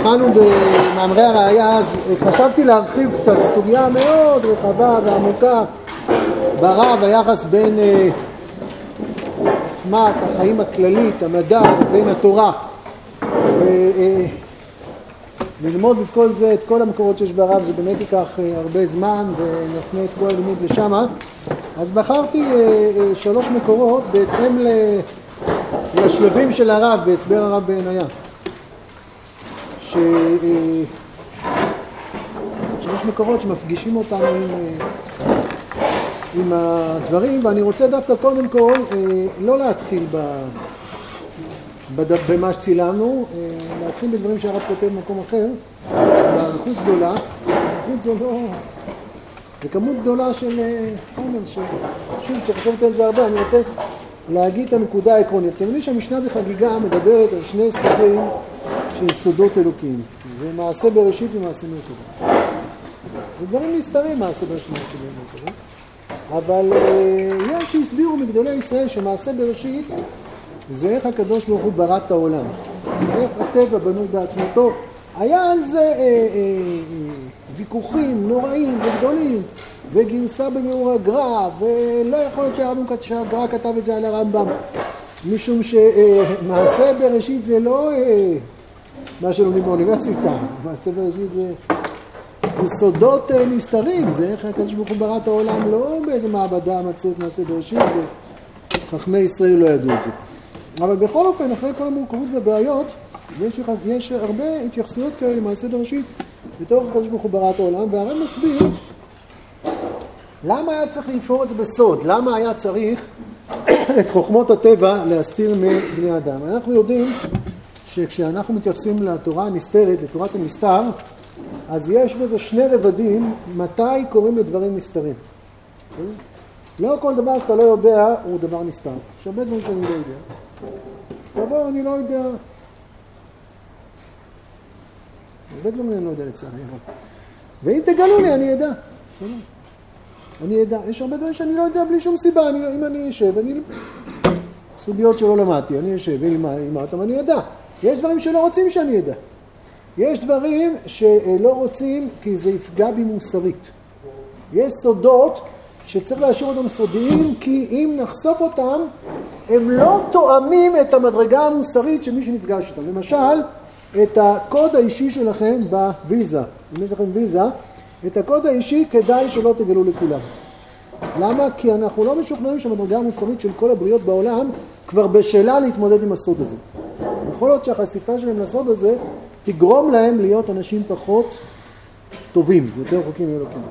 התחלנו במאמרי הראייה, אז חשבתי להרחיב קצת, סוגיה מאוד רחבה ועמוקה ברב, היחס בין חוכמת אה, החיים הכללית, המדע, ובין התורה. וללמוד את כל זה, את כל המקורות שיש ברב, זה באמת ייקח אה, הרבה זמן ונפנה את כל הלימוד לשמה. אז בחרתי אה, אה, שלוש מקורות בהתאם לשלבים של הרב, בהסבר הרב בעינייה. ש... שלוש מקורות שמפגישים אותנו עם, עם הדברים, ואני רוצה דווקא קודם כל לא להתחיל ב... במה שצילמנו, אה, להתחיל בדברים שהרב כותב במקום אחר, באריכות גדולה, באריכות זה לא... זה כמות גדולה של אה, חומר, שוב, צריך לחשוב על זה הרבה, אני רוצה להגיד את הנקודה העקרונית. אתם יודעים שהמשנה בחגיגה מדברת על שני סוגים של סודות אלוקים. זה מעשה בראשית ומעשה מרכבה. זה דברים נסתרים, מעשה בראשית ומעשה מרכבה. אבל אה, יש שהסבירו מגדולי ישראל שמעשה בראשית זה איך הקדוש ברוך הוא ברא את העולם, איך הטבע בנוי בעצמתו. היה על זה אה, אה, אה, ויכוחים נוראים וגדולים, וגרסה בביאור הגר"א, ולא יכול להיות שהגר"א כתב את זה על הרמב"ם, משום שמעשה בראשית זה לא אה, מה שלומדים באוניברסיטה, מעשה בראשית זה, זה סודות אה, נסתרים, זה איך הקדוש ברוך הוא ברא את העולם, לא באיזה מעבדה מצאו את מעשה בראשית, וחכמי ישראל לא ידעו את זה. אבל בכל אופן, אחרי כל המורכבות והבעיות, יש, יש הרבה התייחסויות כאלה למעשה בראשית בתוך הקדוש ברוך הוא בראת העולם, והרב מסביר למה היה צריך לנשור את זה בסוד, למה היה צריך את חוכמות הטבע להסתיר מבני אדם. אנחנו יודעים שכשאנחנו מתייחסים לתורה הנסתרת, לתורת הנסתר, אז יש בזה שני רבדים מתי קוראים לדברים נסתרים. לא כל דבר שאתה לא יודע הוא דבר נסתר. יש הרבה דברים שאני לא יודע. דבר אני לא יודע. הרבה דברים אני לא יודע לצערי. ואם תגלו לי אני אדע. אני אדע. יש הרבה דברים שאני לא יודע בלי שום סיבה. אני, אם אני אשב, אני... סוגיות שלא למדתי, אני אשב ואלמד אותם, אני אדע. יש דברים שלא רוצים שאני אדע. יש דברים שלא רוצים כי זה יפגע בי מוסרית. יש סודות שצריך להשאיר אותם סודיים, כי אם נחשוף אותם, הם לא תואמים את המדרגה המוסרית של מי שנפגש איתם. למשל, את הקוד האישי שלכם בוויזה. אם יש לכם ויזה, את הקוד האישי כדאי שלא תגלו לכולם. למה? כי אנחנו לא משוכנעים שהמדרגה המוסרית של כל הבריות בעולם כבר בשלה להתמודד עם הסוד הזה. יכול להיות שהחשיפה שלהם לסוד הזה תגרום להם להיות אנשים פחות טובים, יותר רחוקים מאלוקים.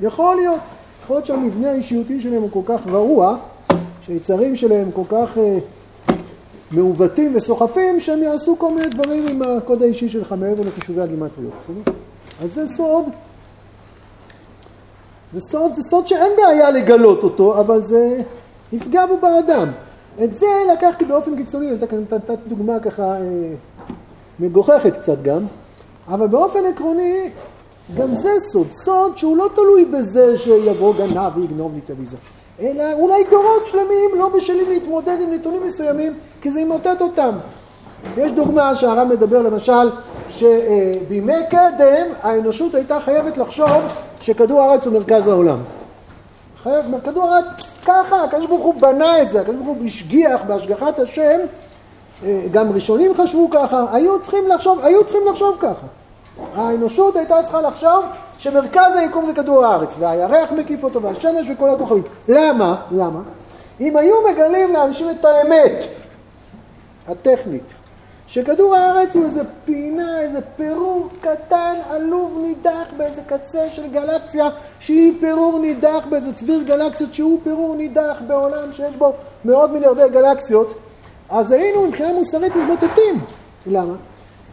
יכול להיות. יכול להיות שהמבנה האישיותי שלהם הוא כל כך רעוע, שהיצרים שלהם כל כך אה, מעוותים וסוחפים, שהם יעשו כל מיני דברים עם הקוד האישי שלך מעבר לחישובי הגימטריות. אז זה סוד. זה סוד, זה סוד שאין בעיה לגלות אותו, אבל זה יפגע בו באדם. את זה לקחתי באופן קיצוני, נתתי דוגמה ככה אה, מגוחכת קצת גם, אבל באופן עקרוני גם זה סוד, סוד שהוא לא תלוי בזה שיבוא גנב ויגנוב לי את הוויזה, אלא אולי דורות שלמים לא בשלים להתמודד עם נתונים מסוימים, כי זה ימוטט אותם. יש דוגמה שהרב מדבר למשל, שבימי קדם האנושות הייתה חייבת לחשוב שכדור הארץ הוא מרכז העולם. חייב, כדור הארץ, ככה, הקדוש ברוך הוא בנה את זה, הקדוש ברוך הוא השגיח בהשגחת השם, אה, גם ראשונים חשבו ככה, היו צריכים לחשוב, היו צריכים לחשוב ככה. האנושות הייתה צריכה לחשוב שמרכז היקום זה כדור הארץ, והירח מקיף אותו, והשמש וכל הכוכבים. למה? למה? אם היו מגלים לאנשים את האמת הטכנית, שכדור הארץ הוא איזה פינה, איזה פירור קטן, עלוב, נידח באיזה קצה של גלקסיה שהיא פירור נידח באיזה צביר גלקסיות שהוא פירור נידח בעולם שיש בו מאות מיליארדי גלקסיות, אז היינו מבחינה מוסרית מתמוטטים. למה?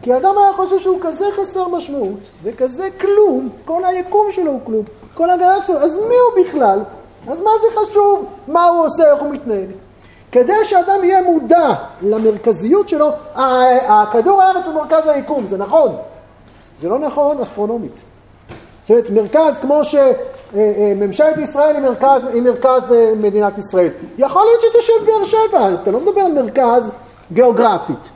כי אדם היה חושב שהוא כזה חסר משמעות, וכזה כלום, כל היקום שלו הוא כלום, כל הגלקסיה, אז מי הוא בכלל? אז מה זה חשוב? מה הוא עושה, איך הוא מתנהל? כדי שאדם יהיה מודע למרכזיות שלו, הכדור הארץ הוא מרכז היקום, זה נכון. זה לא נכון אסטרונומית. זאת אומרת, מרכז כמו שממשלת ישראל היא מרכז, היא מרכז אה, מדינת ישראל. יכול להיות שתשב באר שבע, אתה לא מדבר על מרכז גיאוגרפית.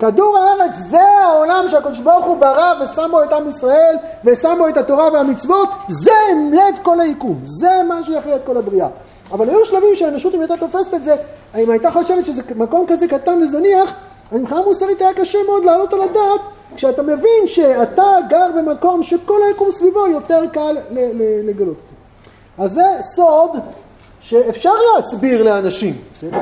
כדור הארץ זה העולם שהקדוש ברוך הוא ברא ושם בו את עם ישראל ושם בו את התורה והמצוות, זה לב כל היקום, זה מה שיכריע את כל הבריאה. אבל היו שלבים שהאנושות אם הייתה תופסת את זה, אם הייתה חושבת שזה מקום כזה קטן וזניח, אז מבחינה מוסרית היה קשה מאוד לעלות על הדעת כשאתה מבין שאתה גר במקום שכל היקום סביבו יותר קל לגלות. אז זה סוד שאפשר להסביר לאנשים, בסדר?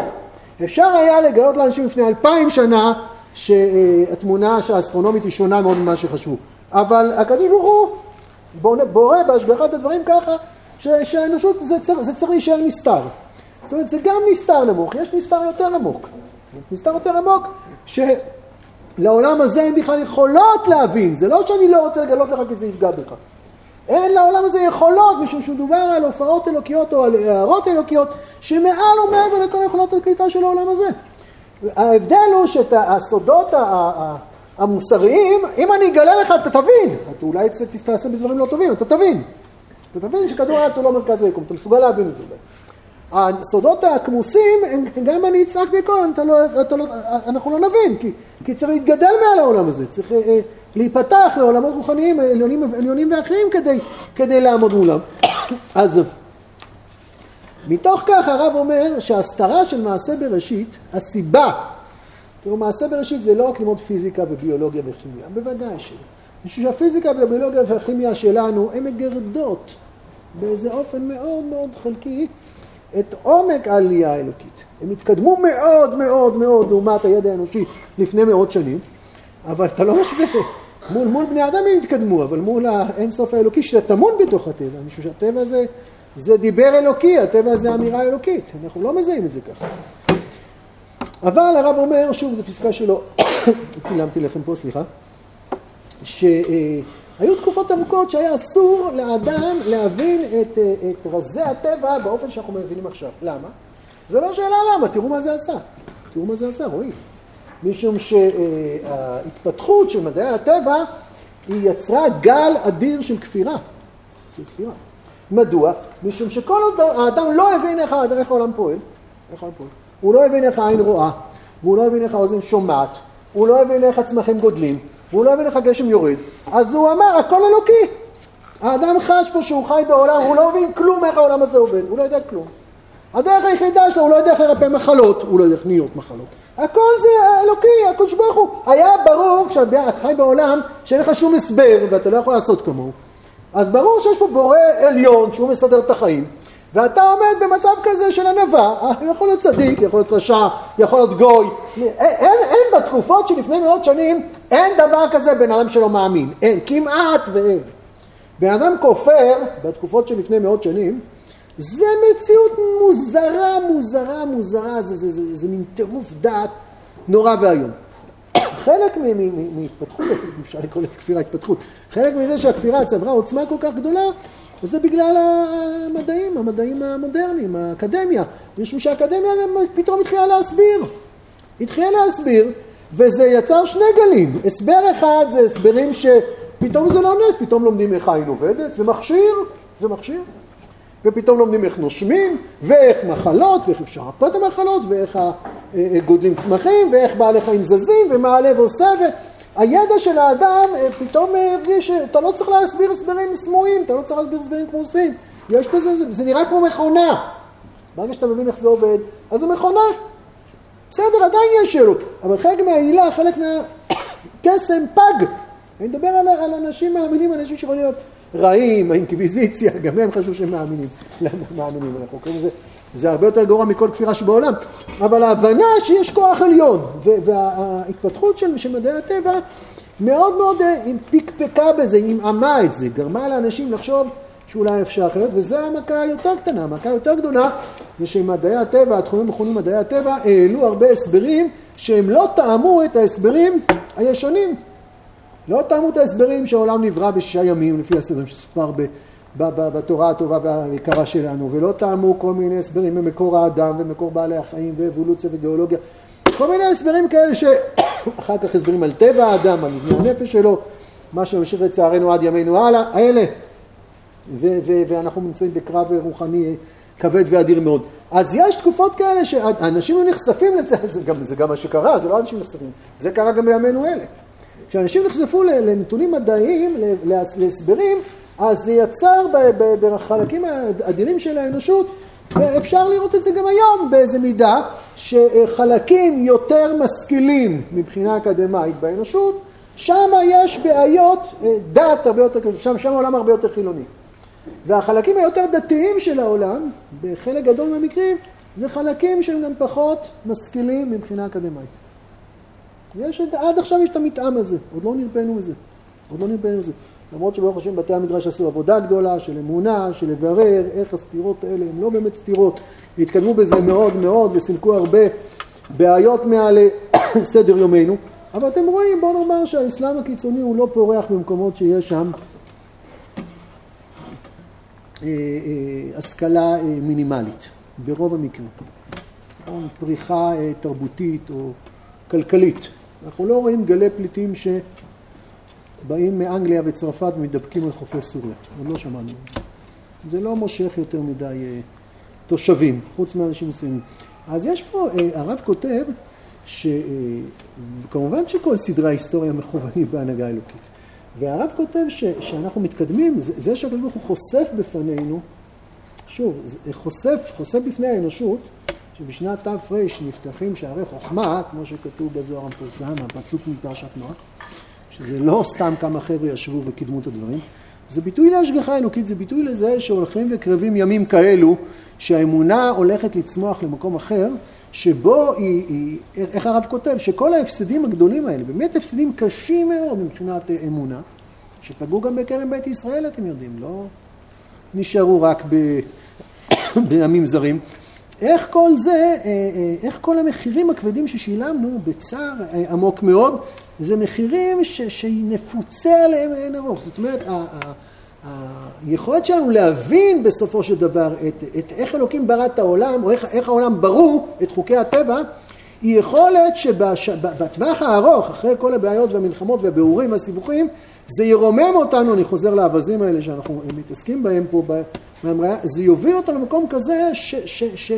אפשר היה לגלות לאנשים לפני אלפיים שנה שהתמונה האסטרונומית היא שונה מאוד ממה שחשבו. אבל הקדוש ברוך הוא בורא בהשגחת הדברים ככה שהאנושות זה צריך, זה צריך להישאר נסתר. זאת אומרת זה גם נסתר נמוך, יש נסתר יותר עמוק. נסתר יותר עמוק שלעולם הזה הן בכלל יכולות להבין, זה לא שאני לא רוצה לגלות לך כי זה יפגע בך. אין לעולם הזה יכולות, משום שמדובר על הופעות אלוקיות או על הערות אלוקיות שמעל ומעבר לכל יכולות הקליטה של העולם הזה. ההבדל הוא שאת הסודות המוסריים, אם אני אגלה לך, אתה תבין. אתה אולי תעשה בדברים לא טובים, אתה תבין. אתה תבין שכדור הארץ הוא לא מרכז היקום, אתה מסוגל להבין את זה. הסודות הכמוסים, גם אני אצעק בקול, לא, לא, אנחנו לא נבין, כי, כי צריך להתגדל מעל העולם הזה, צריך אה, להיפתח לעולמות רוחניים עליונים, עליונים ואחרים כדי, כדי לעמוד מולם. אז מתוך כך הרב אומר שההסתרה של מעשה בראשית, הסיבה, תראו, מעשה בראשית זה לא רק ללמוד פיזיקה וביולוגיה וכימיה, בוודאי שלא. בשביל שהפיזיקה והביולוגיה והכימיה שלנו הן מגרדות באיזה אופן מאוד מאוד חלקי את עומק העלייה האלוקית. הם התקדמו מאוד מאוד מאוד לעומת הידע האנושי לפני מאות שנים, אבל אתה לא משווה. מול, מול בני אדם הם התקדמו, אבל מול האינסוף האלוקי שטמון בתוך הטבע, משום שהטבע זה, זה דיבר אלוקי, הטבע זה אמירה אלוקית, אנחנו לא מזהים את זה ככה. אבל הרב אומר, שוב, זו פסקה שלו, צילמתי לכם פה, סליחה, שהיו תקופות ארוכות שהיה אסור לאדם להבין את, את רזי הטבע באופן שאנחנו מבינים עכשיו. למה? זה לא שאלה למה, תראו מה זה עשה. תראו מה זה עשה, רואים. משום שההתפתחות של מדעי הטבע היא יצרה גל אדיר של כפירה. של כפירה. מדוע? משום שכל עוד האדם לא הבין איך, איך העולם פועל, איך העולם פועל, הוא לא הבין איך העין רואה, והוא לא הבין איך האוזן שומעת, הוא לא הבין איך הצמחים גודלים, והוא לא הבין איך הגשם יורד, אז הוא אמר, הכל אלוקי. האדם חש פה שהוא חי בעולם, הוא לא מבין כלום איך העולם הזה עובד, הוא לא יודע כלום. הדרך היחידה שלו, הוא לא יודע איך לרפא מחלות, הוא לא יודע איך נהיות מחלות. הכל זה אלוקי, הקדוש ברוך הוא. היה ברור, כשאתה חי בעולם, שאין לך שום הסבר, ואתה לא יכול לעשות כמוהו. אז ברור שיש פה בורא עליון, שהוא מסדר את החיים, ואתה עומד במצב כזה של ענווה, יכול להיות צדיק, יכול להיות רשע, יכול להיות גוי. אין, אין, אין בתקופות שלפני מאות שנים, אין דבר כזה בן אדם שלא מאמין. אין, כמעט ואין. בן אדם כופר, בתקופות שלפני מאות שנים, זה מציאות מוזרה, מוזרה, מוזרה, זה, זה, זה, זה, זה מין טירוף דעת נורא ואיום. חלק מהתפתחות, אפשר לקרוא לזה כפירה התפתחות, חלק מזה שהכפירה צברה עוצמה כל כך גדולה, וזה בגלל המדעים, המדעים המודרניים, האקדמיה. משום שהאקדמיה פתאום התחילה להסביר. התחילה להסביר, וזה יצר שני גלים. הסבר אחד זה הסברים שפתאום זה לא נס, פתאום לומדים איך העין עובדת, זה מכשיר, זה מכשיר. ופתאום לומדים איך נושמים, ואיך מחלות, ואיך אפשר לרפא את המחלות, ואיך גודלים צמחים, ואיך בעלי חיים זזים, ומה הלב עושה, והידע של האדם אה, פתאום אה, הרגיש שאתה לא צריך להסביר הסברים סמויים, אתה לא צריך להסביר הסברים כמוסים. יש בזה, זה, זה נראה כמו מכונה. ברגע שאתה מבין איך זה עובד, אז זה מכונה. בסדר, עדיין יש שאלות, אבל חלק מהעילה, חלק מהקסם פג. אני מדבר על, על אנשים מאמינים, אנשים שיכולים להיות רעים, האינקוויזיציה, גם הם חשבו שהם מאמינים. למה מאמינים? אנחנו קוראים לזה, זה הרבה יותר גרוע מכל כפירה שבעולם. אבל ההבנה שיש כוח עליון, וההתפתחות של, של מדעי הטבע מאוד מאוד אה, פקפקה בזה, עמעמה את זה, גרמה לאנשים לחשוב שאולי אפשר אחרת, וזו המכה היותר קטנה. המכה היותר גדולה זה שמדעי הטבע, התחומים המכונים מדעי הטבע, העלו הרבה הסברים שהם לא טעמו את ההסברים הישנים. לא תאמו את ההסברים שהעולם נברא בשישה ימים, לפי הסדר שסופר בתורה הטובה והיקרה שלנו, ולא טעמו כל מיני הסברים במקור האדם ומקור בעלי החיים ואבולוציה וגיאולוגיה, כל מיני הסברים כאלה שאחר כך הסברים על טבע האדם, על מבנה הנפש שלו, מה שממשיך לצערנו עד ימינו הלאה, האלה, ו- ו- ואנחנו נמצאים בקרב רוחני כבד ואדיר מאוד. אז יש תקופות כאלה שאנשים היו נחשפים לזה, זה גם, זה גם מה שקרה, זה לא אנשים נחשפים, זה קרה גם בימינו אלה. כשאנשים נחשפו לנתונים מדעיים, להסברים, אז זה יצר בחלקים העדינים של האנושות, ואפשר לראות את זה גם היום באיזה מידה, שחלקים יותר משכילים מבחינה אקדמית באנושות, שם יש בעיות דת הרבה יותר שם, שם העולם הרבה יותר חילוני. והחלקים היותר דתיים של העולם, בחלק גדול מהמקרים, זה חלקים שהם גם פחות משכילים מבחינה אקדמית. יש, עד עכשיו יש את המתאם הזה, עוד לא נרפאנו מזה. עוד לא נרפאנו מזה. למרות שברוך השם בתי המדרש עשו עבודה גדולה של אמונה, של לברר איך הסתירות האלה הן לא באמת סתירות. התקדמו בזה מאוד מאוד וסילקו הרבה בעיות מעל סדר יומנו. אבל אתם רואים, בואו נאמר שהאסלאם הקיצוני הוא לא פורח במקומות שיש שם אה, אה, השכלה אה, מינימלית, ברוב המקרים. פריחה תרבותית או כלכלית. אנחנו לא רואים גלי פליטים שבאים מאנגליה וצרפת ומתדפקים על חופי סוריה. עוד לא שמענו זה. לא מושך יותר מדי תושבים, חוץ מאנשים מסוימים. אז יש פה, הרב כותב, שכמובן שכל סדרי ההיסטוריה מכוונים בהנהגה אלוקית. והרב כותב ש, שאנחנו מתקדמים, זה, זה שהקדוש ברוך הוא חושף בפנינו, שוב, חושף, חושף בפני האנושות, שבשנת תר נפתחים שערי חוכמה, כמו שכתוב בזוהר המפורסם, הפסוק מפרשת נוח, שזה לא סתם כמה חבר'ה ישבו וקידמו את הדברים, זה ביטוי להשגחה אלוקית, זה ביטוי לזה שהולכים וקרבים ימים כאלו, שהאמונה הולכת לצמוח למקום אחר, שבו היא, היא, איך הרב כותב, שכל ההפסדים הגדולים האלה, באמת הפסדים קשים מאוד מבחינת אמונה, שפגעו גם בכרם בית ישראל, אתם יודעים, לא נשארו רק ב, בימים זרים. איך כל זה, אה, אה, איך כל המחירים הכבדים ששילמנו בצער אה, עמוק מאוד, זה מחירים ש, שנפוצה עליהם לאין ארוך. זאת אומרת, היכולת שלנו להבין בסופו של דבר את, את איך אלוקים ברא את העולם, או איך, איך העולם ברור את חוקי הטבע, היא יכולת שבטווח הארוך, אחרי כל הבעיות והמלחמות והבירורים והסיבוכים, זה ירומם אותנו, אני חוזר לאווזים האלה שאנחנו מתעסקים בהם פה מהמראה, זה יוביל אותנו למקום כזה ש... ש, ש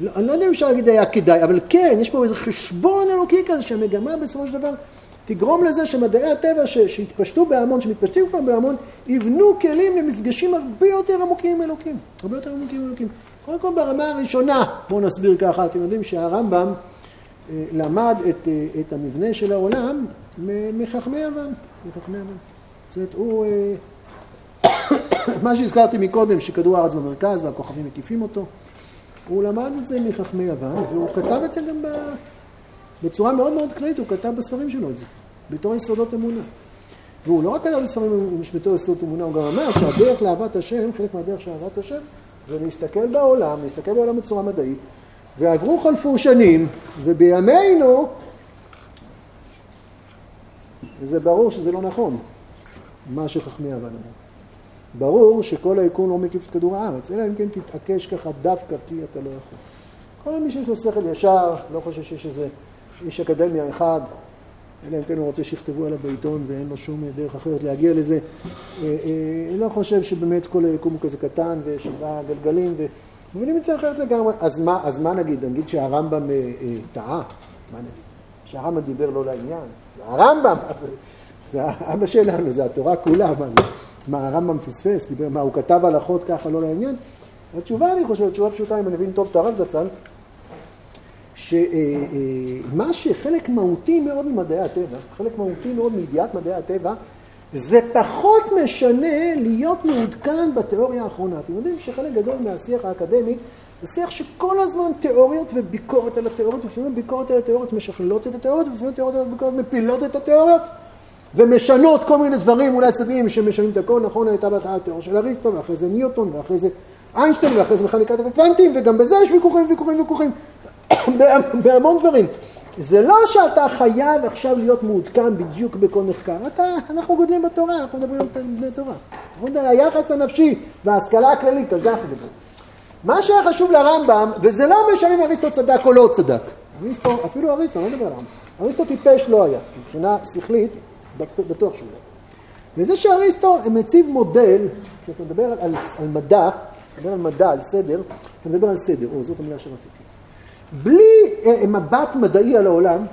לא, אני לא יודע אם אפשר להגיד היה כדאי, אבל כן, יש פה איזה חשבון אלוקי כזה שהמגמה בסופו של דבר תגרום לזה שמדעי הטבע שהתפשטו בהמון, שמתפשטים כבר בהמון, יבנו כלים למפגשים הרבה יותר עמוקים עם אלוקים. הרבה יותר עמוקים עם אלוקים. קודם כל ברמה הראשונה, בואו נסביר ככה, אתם יודעים שהרמב"ם אה, למד את, אה, את המבנה של העולם מחכמי יוון. מחכמי יוון. זאת אומרת, הוא... אה, מה שהזכרתי מקודם, שכדור הארץ במרכז והכוכבים מקיפים אותו, הוא למד את זה מחכמי יוון, והוא כתב את זה גם ב... בצורה מאוד מאוד כללית, הוא כתב בספרים שלו את זה, בתור יסודות אמונה. והוא לא רק כתב בספרים בתור יסודות אמונה, הוא גם אמר שהדרך לאהבת השם, חלק מהדרך של אהבת השם, זה להסתכל בעולם, להסתכל בעולם בצורה מדעית, ועברו חלפו שנים, ובימינו, וזה ברור שזה לא נכון, מה שחכמי יוון אמרו. ברור שכל היקום לא מקיף את כדור הארץ, אלא אם כן תתעקש ככה דווקא כי אתה לא יכול. כל מי שיש לו שכל ישר, לא חושב שיש איזה איש אקדמיה אחד, אלא אם כן הוא רוצה שיכתבו עליו בעיתון ואין לו שום דרך אחרת להגיע לזה. אה, אה, לא חושב שבאמת כל היקום הוא כזה קטן ושבעה גלגלים, ומבינים את זה אחרת לגמרי. אז מה, אז מה נגיד? נגיד שהרמב"ם אה, טעה? מה נגיד? שהרמב"ם דיבר לא לעניין? הרמב"ם, זה אבא שלנו, זה התורה כולה, מה זה? מה הרמב"ם פספס? דיבר, מה הוא כתב הלכות ככה לא לעניין? התשובה אני חושב, תשובה פשוטה אם אני מבין טוב את הרב זצ"ל, שמה שחלק מהותי מאוד ממדעי הטבע, חלק מהותי מאוד מידיעת מדעי הטבע, זה פחות משנה להיות מעודכן בתיאוריה האחרונה. אתם יודעים שחלק גדול מהשיח האקדמי זה שיח שכל הזמן תיאוריות וביקורת על התיאוריות, לפעמים ביקורת על התיאוריות משכללות את התיאוריות, ולפעמים תיאוריות על הביקורת מפילות את התיאוריות, ומשנות כל מיני דברים, אולי צדדים שמשנים את הכל, נכון, הייתה בהתחלה התיאוריה של אריסטו, ואחרי זה ניוטון, ואחרי זה איינשטיין, ואחרי זה מכניקת הקוונטים, וגם בזה יש ויכוחים, ויכוחים, ויכוחים. בהמון דברים. זה לא שאתה חייב עכשיו להיות מעודכן בדיוק בכל מחקר. אתה, אנחנו גודלים בתורה, אנחנו מדברים על בני תורה. אנחנו מדברים על היחס הנפשי וההשכלה הכללית, על זה אנחנו מדברים. מה שהיה חשוב לרמב"ם, וזה לא משנה אם אריסטו צדק או לא צדק. אריסטו, אפילו אריסטו, אני לא מדבר על הרמב"ם. אריסטו טיפש לא היה, מבחינה שכלית, בטוח שהוא לא. וזה שאריסטו מציב מודל, כשאתה מדבר על, על מדע, אתה מדבר על מדע, על סדר, אתה מדבר על סדר, או זאת המילה שרציתי. בלי אה, מבט מדעי על העולם,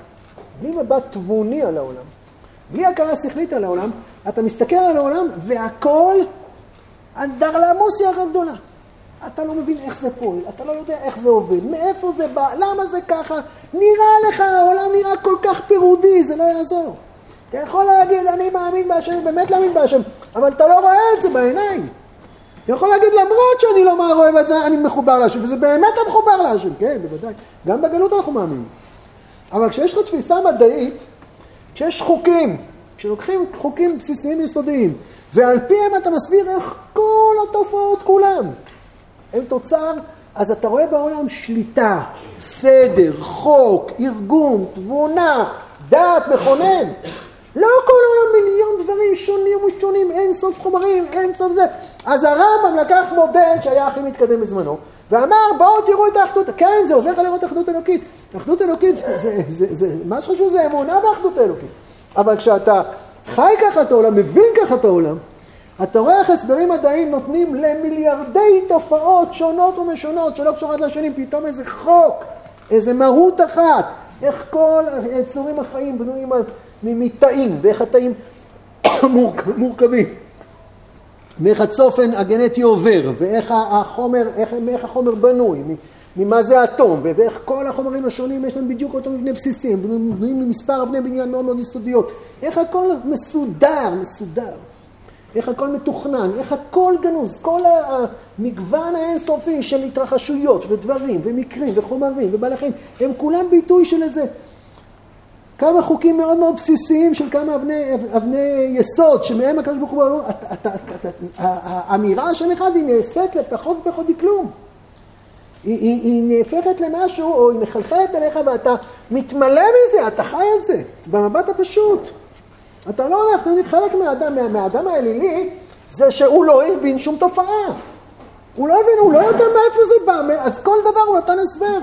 בלי מבט תבוני על העולם, בלי הכרה שכלית על העולם, אתה מסתכל על העולם והכל אנדרלמוסיה אחת גדולה. אתה לא מבין איך זה פועל, אתה לא יודע איך זה עובד, מאיפה זה בא, למה זה ככה, נראה לך, העולם נראה כל כך פירודי, זה לא יעזור. אתה יכול להגיד, אני מאמין בהשם, באמת להאמין בהשם, אבל אתה לא רואה את זה בעיניים. אתה יכול להגיד, למרות שאני לא רואה את זה, אני מחובר להשם, וזה באמת אתה מחובר להשם, כן, בוודאי. גם בגלות אנחנו מאמינים. אבל כשיש לך תפיסה מדעית, כשיש חוקים, כשלוקחים חוקים בסיסיים יסודיים, ועל פיהם אתה מסביר איך כל התופעות כולם הם תוצר, אז אתה רואה בעולם שליטה, סדר, חוק, ארגון, תבונה, דעת, מכונן. לא כל העולם מיליון דברים שונים ושונים, אין סוף חומרים, אין סוף זה. אז הרמב"ם לקח מודל שהיה הכי מתקדם בזמנו, ואמר בואו תראו את האחדות, כן זה עוזר לך לראות אחדות אלוקית. אחדות אלוקית, זה, זה, זה, זה, מה שחשוב זה אמונה באחדות האלוקית. אבל כשאתה חי ככה את העולם, מבין ככה את העולם, אתה רואה איך הסברים מדעיים נותנים למיליארדי תופעות שונות ומשונות שלא קשורות לשנים, פתאום איזה חוק, איזה מהות אחת, איך כל היצורים החיים בנויים מתאים, ואיך התאים מורכבים, ואיך הצופן הגנטי עובר, ואיך החומר, איך, איך החומר בנוי, ממה זה אטום, ואיך כל החומרים השונים יש להם בדיוק אותו מבנה בסיסי, הם בנויים ממספר אבני בניין מאוד מאוד יסודיות, איך הכל מסודר, מסודר. איך הכל מתוכנן, איך הכל גנוז, כל המגוון האינסופי של התרחשויות ודברים ומקרים וחומרים ובעלי חיים, הם כולם ביטוי של איזה כמה חוקים מאוד מאוד בסיסיים של כמה אבני, אבני יסוד שמהם הקדוש ברוך הוא אומר, האמירה של אחד היא נעשית לפחות ופחות מכלום. היא, היא, היא נהפכת למשהו, או היא מחלחלת אליך ואתה מתמלא מזה, אתה חי את זה, במבט הפשוט. אתה לא הולך, חלק מהאדם, מה, מהאדם האלילי, זה שהוא לא הבין שום תופעה. הוא לא הבין, הוא לא יודע מאיפה זה בא, אז כל דבר הוא נתן הסבר.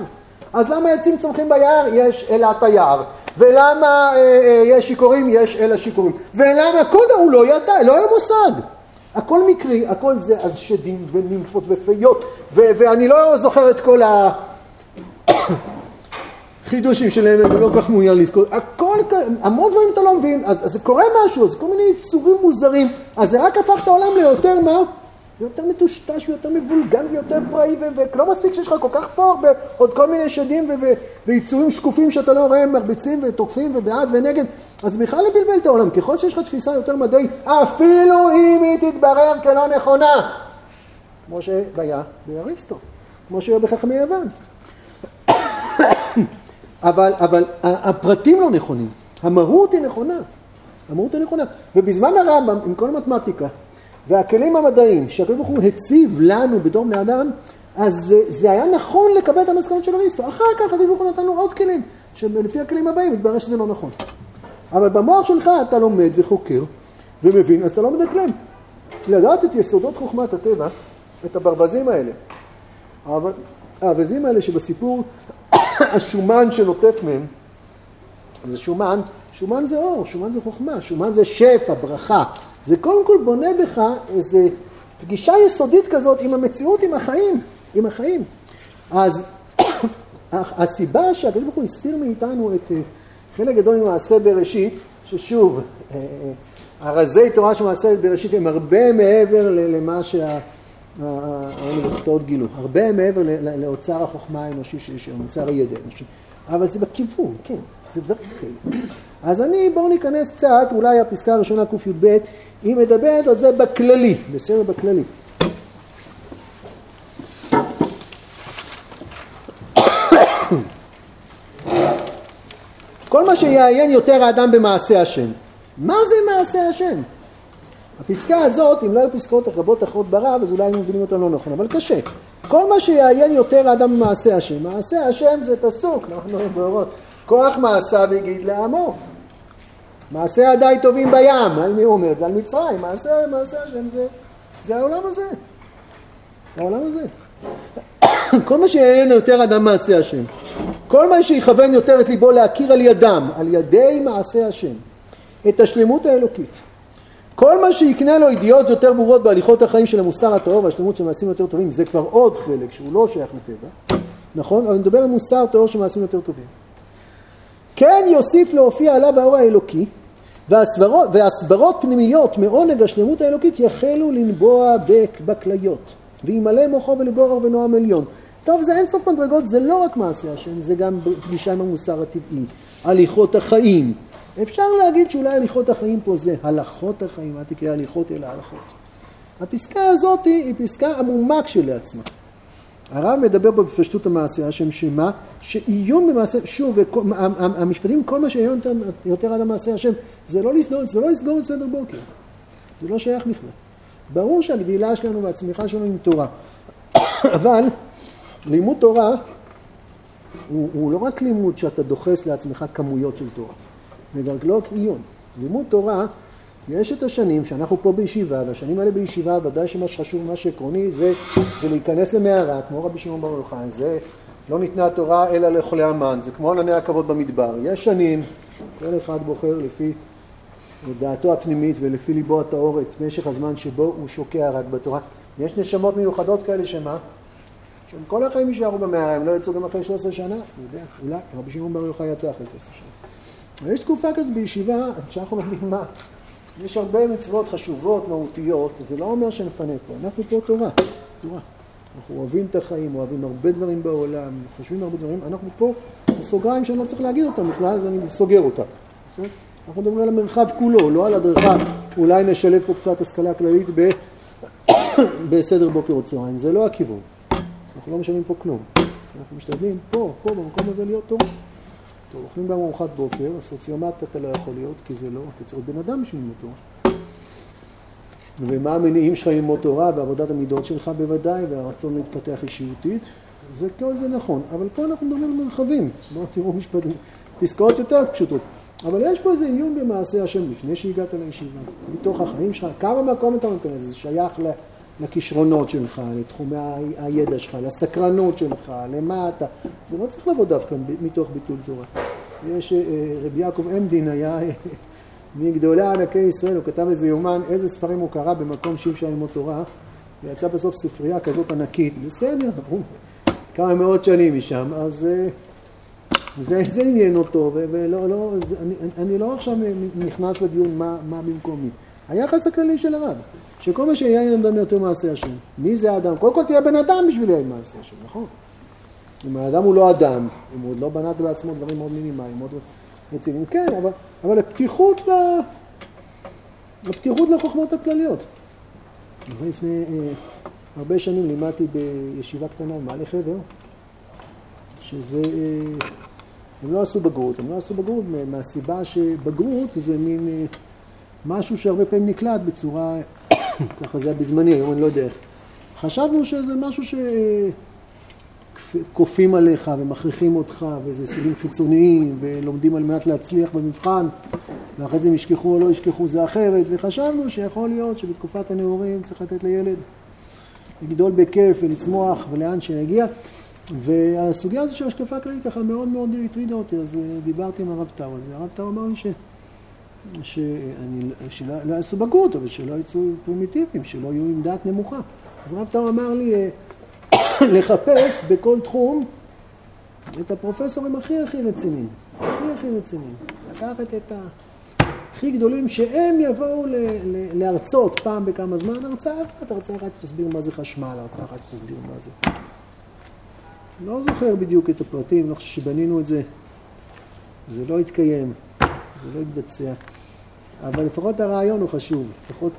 אז למה עצים צומחים ביער? יש אלת היער. ולמה אה, אה, יש שיכורים? יש אל השיכורים. ולמה כל דבר הוא לא ידע, לא היה מושג. הכל מקרי, הכל זה אז שדים ונימפות ופיות, ואני לא זוכר את כל ה... חידושים שלהם, אני לא כל כך מעוניין לזכור, הכל, המון דברים אתה לא מבין, אז, אז קורה משהו, אז כל מיני יצורים מוזרים, אז זה רק הפך את העולם ליותר מה? יותר מטושטש ויותר מבולגן ויותר פראי, ולא מספיק שיש לך כל כך פה הרבה, עוד כל מיני שדים ויצורים שקופים שאתה לא רואה, מרביצים ותוקפים ובעד ונגד, אז בכלל לבלבל את העולם, ככל שיש לך תפיסה יותר מדעית, אפילו אם היא תתברר כלא נכונה, כמו שהיה באריסטו, כמו שהיה בחכמי יוון. אבל, אבל הפרטים לא נכונים, המהות היא נכונה, המהות היא נכונה. ובזמן הרמב"ם, עם כל המתמטיקה והכלים המדעיים שהקדוש ברוך הוא הציב לנו בתור בני אדם, אז זה, זה היה נכון לקבל את המסקנות של אריסטו. אחר כך הקדוש ברוך הוא נתן לנו עוד כלים, שלפי הכלים הבאים מתברר שזה לא נכון. אבל במוח שלך אתה לומד וחוקר ומבין, אז אתה לא מדקלם. לדעת את יסודות חוכמת הטבע, את הברווזים האלה. האווזים האלה שבסיפור השומן שנוטף מהם, זה שומן, שומן זה אור, שומן זה חוכמה, שומן זה שפע, ברכה. זה קודם כל בונה בך איזו פגישה יסודית כזאת עם המציאות, עם החיים, עם החיים. אז הסיבה שהקדוש ברוך הוא הסתיר מאיתנו את אה, חלק גדול ממעשה בראשית, ששוב, אה, אה, הרזי תורה של מעשה בראשית הם הרבה מעבר למה שה... האוניברסיטאות גילו, הרבה מעבר לאוצר החוכמה האנושי שיש היום, אוצר הידע האנושי, אבל זה בכיוון, כן, זה דברים כאלה. אז אני, בואו ניכנס קצת, אולי הפסקה הראשונה קי"ב, היא מדברת על זה בכללי, בסדר? בכללי. כל מה שיעיין יותר האדם במעשה השם. מה זה מעשה השם? הפסקה הזאת, אם לא היו פסקאות רבות אחרות ברב, אז אולי היינו מבינים אותה לא נכון, אבל קשה. כל מה שיעיין יותר האדם במעשה השם. מעשה השם זה פסוק, אנחנו רואים באורות. כוח מעשיו הגיד לעמו. מעשה ידיי טובים בים, על מי הוא אומר את זה? על מצרים. מעשה, מעשה השם זה, זה העולם הזה. העולם הזה. כל מה שיעיין יותר אדם מעשה השם. כל מה שיכוון יותר את ליבו להכיר על ידם, על ידי מעשה השם, את השלמות האלוקית. כל מה שיקנה לו ידיעות יותר ברורות בהליכות החיים של המוסר הטהור והשלמות של מעשים יותר טובים, זה כבר עוד חלק שהוא לא שייך לטבע, נכון? אבל אני מדבר על מוסר טהור של מעשים יותר טובים. כן יוסיף להופיע עליו האור האלוקי, והסברות, והסברות פנימיות מעונג השלמות האלוקית יחלו לנבוע בכליות, וימלא מוחו ולבו אור ונועם עליון. טוב, זה אין סוף מדרגות, זה לא רק מעשה השם, זה גם פגישה עם המוסר הטבעי, הליכות החיים. אפשר להגיד שאולי הליכות החיים פה זה הלכות החיים, אל תקרא הליכות אלא הלכות. הפסקה הזאת היא פסקה עמומה כשלעצמה. הרב מדבר בפשטות המעשה, השם שמה, שעיון במעשה, שוב, המשפטים, כל מה שעיון יותר, יותר עד המעשה השם, זה לא לסגור, זה לא לסגור את סדר בוקר, זה לא שייך בכלל. ברור שהגדילה שלנו והצמיחה שלנו עם תורה, אבל לימוד תורה הוא, הוא לא רק לימוד שאתה דוחס לעצמך כמויות של תורה, וגם לא עיון. לימוד תורה יש את השנים שאנחנו פה בישיבה, והשנים האלה בישיבה, ודאי שמה שחשוב, מה שעקרוני, זה, זה להיכנס למערה, כמו רבי שמעון בר יוחאי, זה לא ניתנה תורה אלא לאכולי המן, זה כמו ענני הכבוד במדבר. יש שנים, כל אחד בוחר לפי דעתו הפנימית ולפי ליבו הטהור את משך הזמן שבו הוא שוקע רק בתורה. יש נשמות מיוחדות כאלה שמה? שהם כל החיים יישארו במערה, הם לא יצאו גם אחרי 13 שנה, אני יודע, אולי, רבי שמעון בר יוחאי יצא אחרי 13 שנה. יש תקופה כזאת בישיבה, שאנחנו לומדים מה? יש הרבה מצוות חשובות, מהותיות, זה לא אומר שנפנה פה, אנחנו פה תורה, תורה. אנחנו אוהבים את החיים, אוהבים הרבה דברים בעולם, חושבים הרבה דברים, אנחנו פה בסוגריים שאני לא צריך להגיד אותם בכלל, אז אני סוגר אותם. אנחנו מדברים על המרחב כולו, לא על הדרכה, אולי נשלב פה קצת השכלה כללית ב... בסדר בוקר או צהריים, זה לא הכיוון. אנחנו לא משלמים פה כלום. אנחנו משתדלים פה, פה, במקום הזה להיות תורה. טוב, אוכלים גם ארוחת בוקר, סוציומט אתה לא יכול להיות, כי זה לא, אתה צריך להיות בן אדם בשביל ללמוד תורה. ומה המניעים שלך ללמוד תורה, ועבודת המידות שלך בוודאי, והרצון להתפתח אישיותית, זה כל זה נכון. אבל פה אנחנו מדברים על מרחבים, בואו תראו משפטים, פסקאות יותר פשוטות. אבל יש פה איזה עיון במעשה השם לפני שהגעת לישיבה, מתוך החיים שלך, כמה מקום אתה נותן לזה, זה שייך לכישרונות שלך, לתחומי הידע שלך, לסקרנות שלך, למה אתה, זה לא צריך לבוא דווקא מתוך ביטול תורה. יש, אה, רבי יעקב עמדין היה מגדולי ענקי ישראל, הוא כתב איזה יומן, איזה ספרים הוא קרא במקום שאי אפשר ללמוד תורה, ויצא בסוף ספרייה כזאת ענקית, בסדר, עברו כמה מאות שנים משם, אז אה, זה, זה עניין אותו, ולא, לא, זה, אני, אני לא עכשיו נכנס לדיון מה, מה במקומי. היחס הכללי של הרב, שכל מה שיהיה אדם יותר מעשה השם. מי זה האדם? קודם כל תהיה בן אדם בשביל להיות מעשה השם, נכון? אם האדם הוא לא אדם, אם הוא עוד לא בנת בעצמו דברים מאוד מינימליים, מאוד רציניים, כן, אבל, אבל הפתיחות, ל... הפתיחות לחוכמות הכלליות. לפני אה, הרבה שנים לימדתי בישיבה קטנה במעלה חבר, שזה, אה, הם לא עשו בגרות, הם לא עשו בגרות מהסיבה שבגרות זה מין אה, משהו שהרבה פעמים נקלט בצורה, ככה זה היה בזמני, היום אני לא יודע איך. חשבנו שזה משהו שכופים עליך ומכריחים אותך, וזה הישגים חיצוניים, ולומדים על מנת להצליח במבחן, ואחרי זה אם ישכחו או לא ישכחו זה אחרת, וחשבנו שיכול להיות שבתקופת הנעורים צריך לתת לילד לגדול בכיף ולצמוח ולאן שיגיע. והסוגיה הזו של השקפה כללית ככה מאוד מאוד הטרידה אותי, אז דיברתי עם הרב טאו על זה. הרב טאו אמר לי ש... שאני, שלא לא יעשו בגרות, אבל שלא יצאו פרימיטיביים, שלא יהיו עם דעת נמוכה. אז הרב טאו אמר לי אה, לחפש בכל תחום את הפרופסורים הכי הכי רציניים, הכי הכי רציניים. לקחת את הכי גדולים שהם יבואו ל, ל, להרצות פעם בכמה זמן, הרצאה אחת, הרצאה אחת שתסביר מה זה חשמל, הרצאה אחת שתסביר מה זה. לא זוכר בדיוק את הפרטים, לא חושב שבנינו את זה, זה לא התקיים, זה לא התבצע. אבל לפחות הרעיון הוא חשוב, לפחות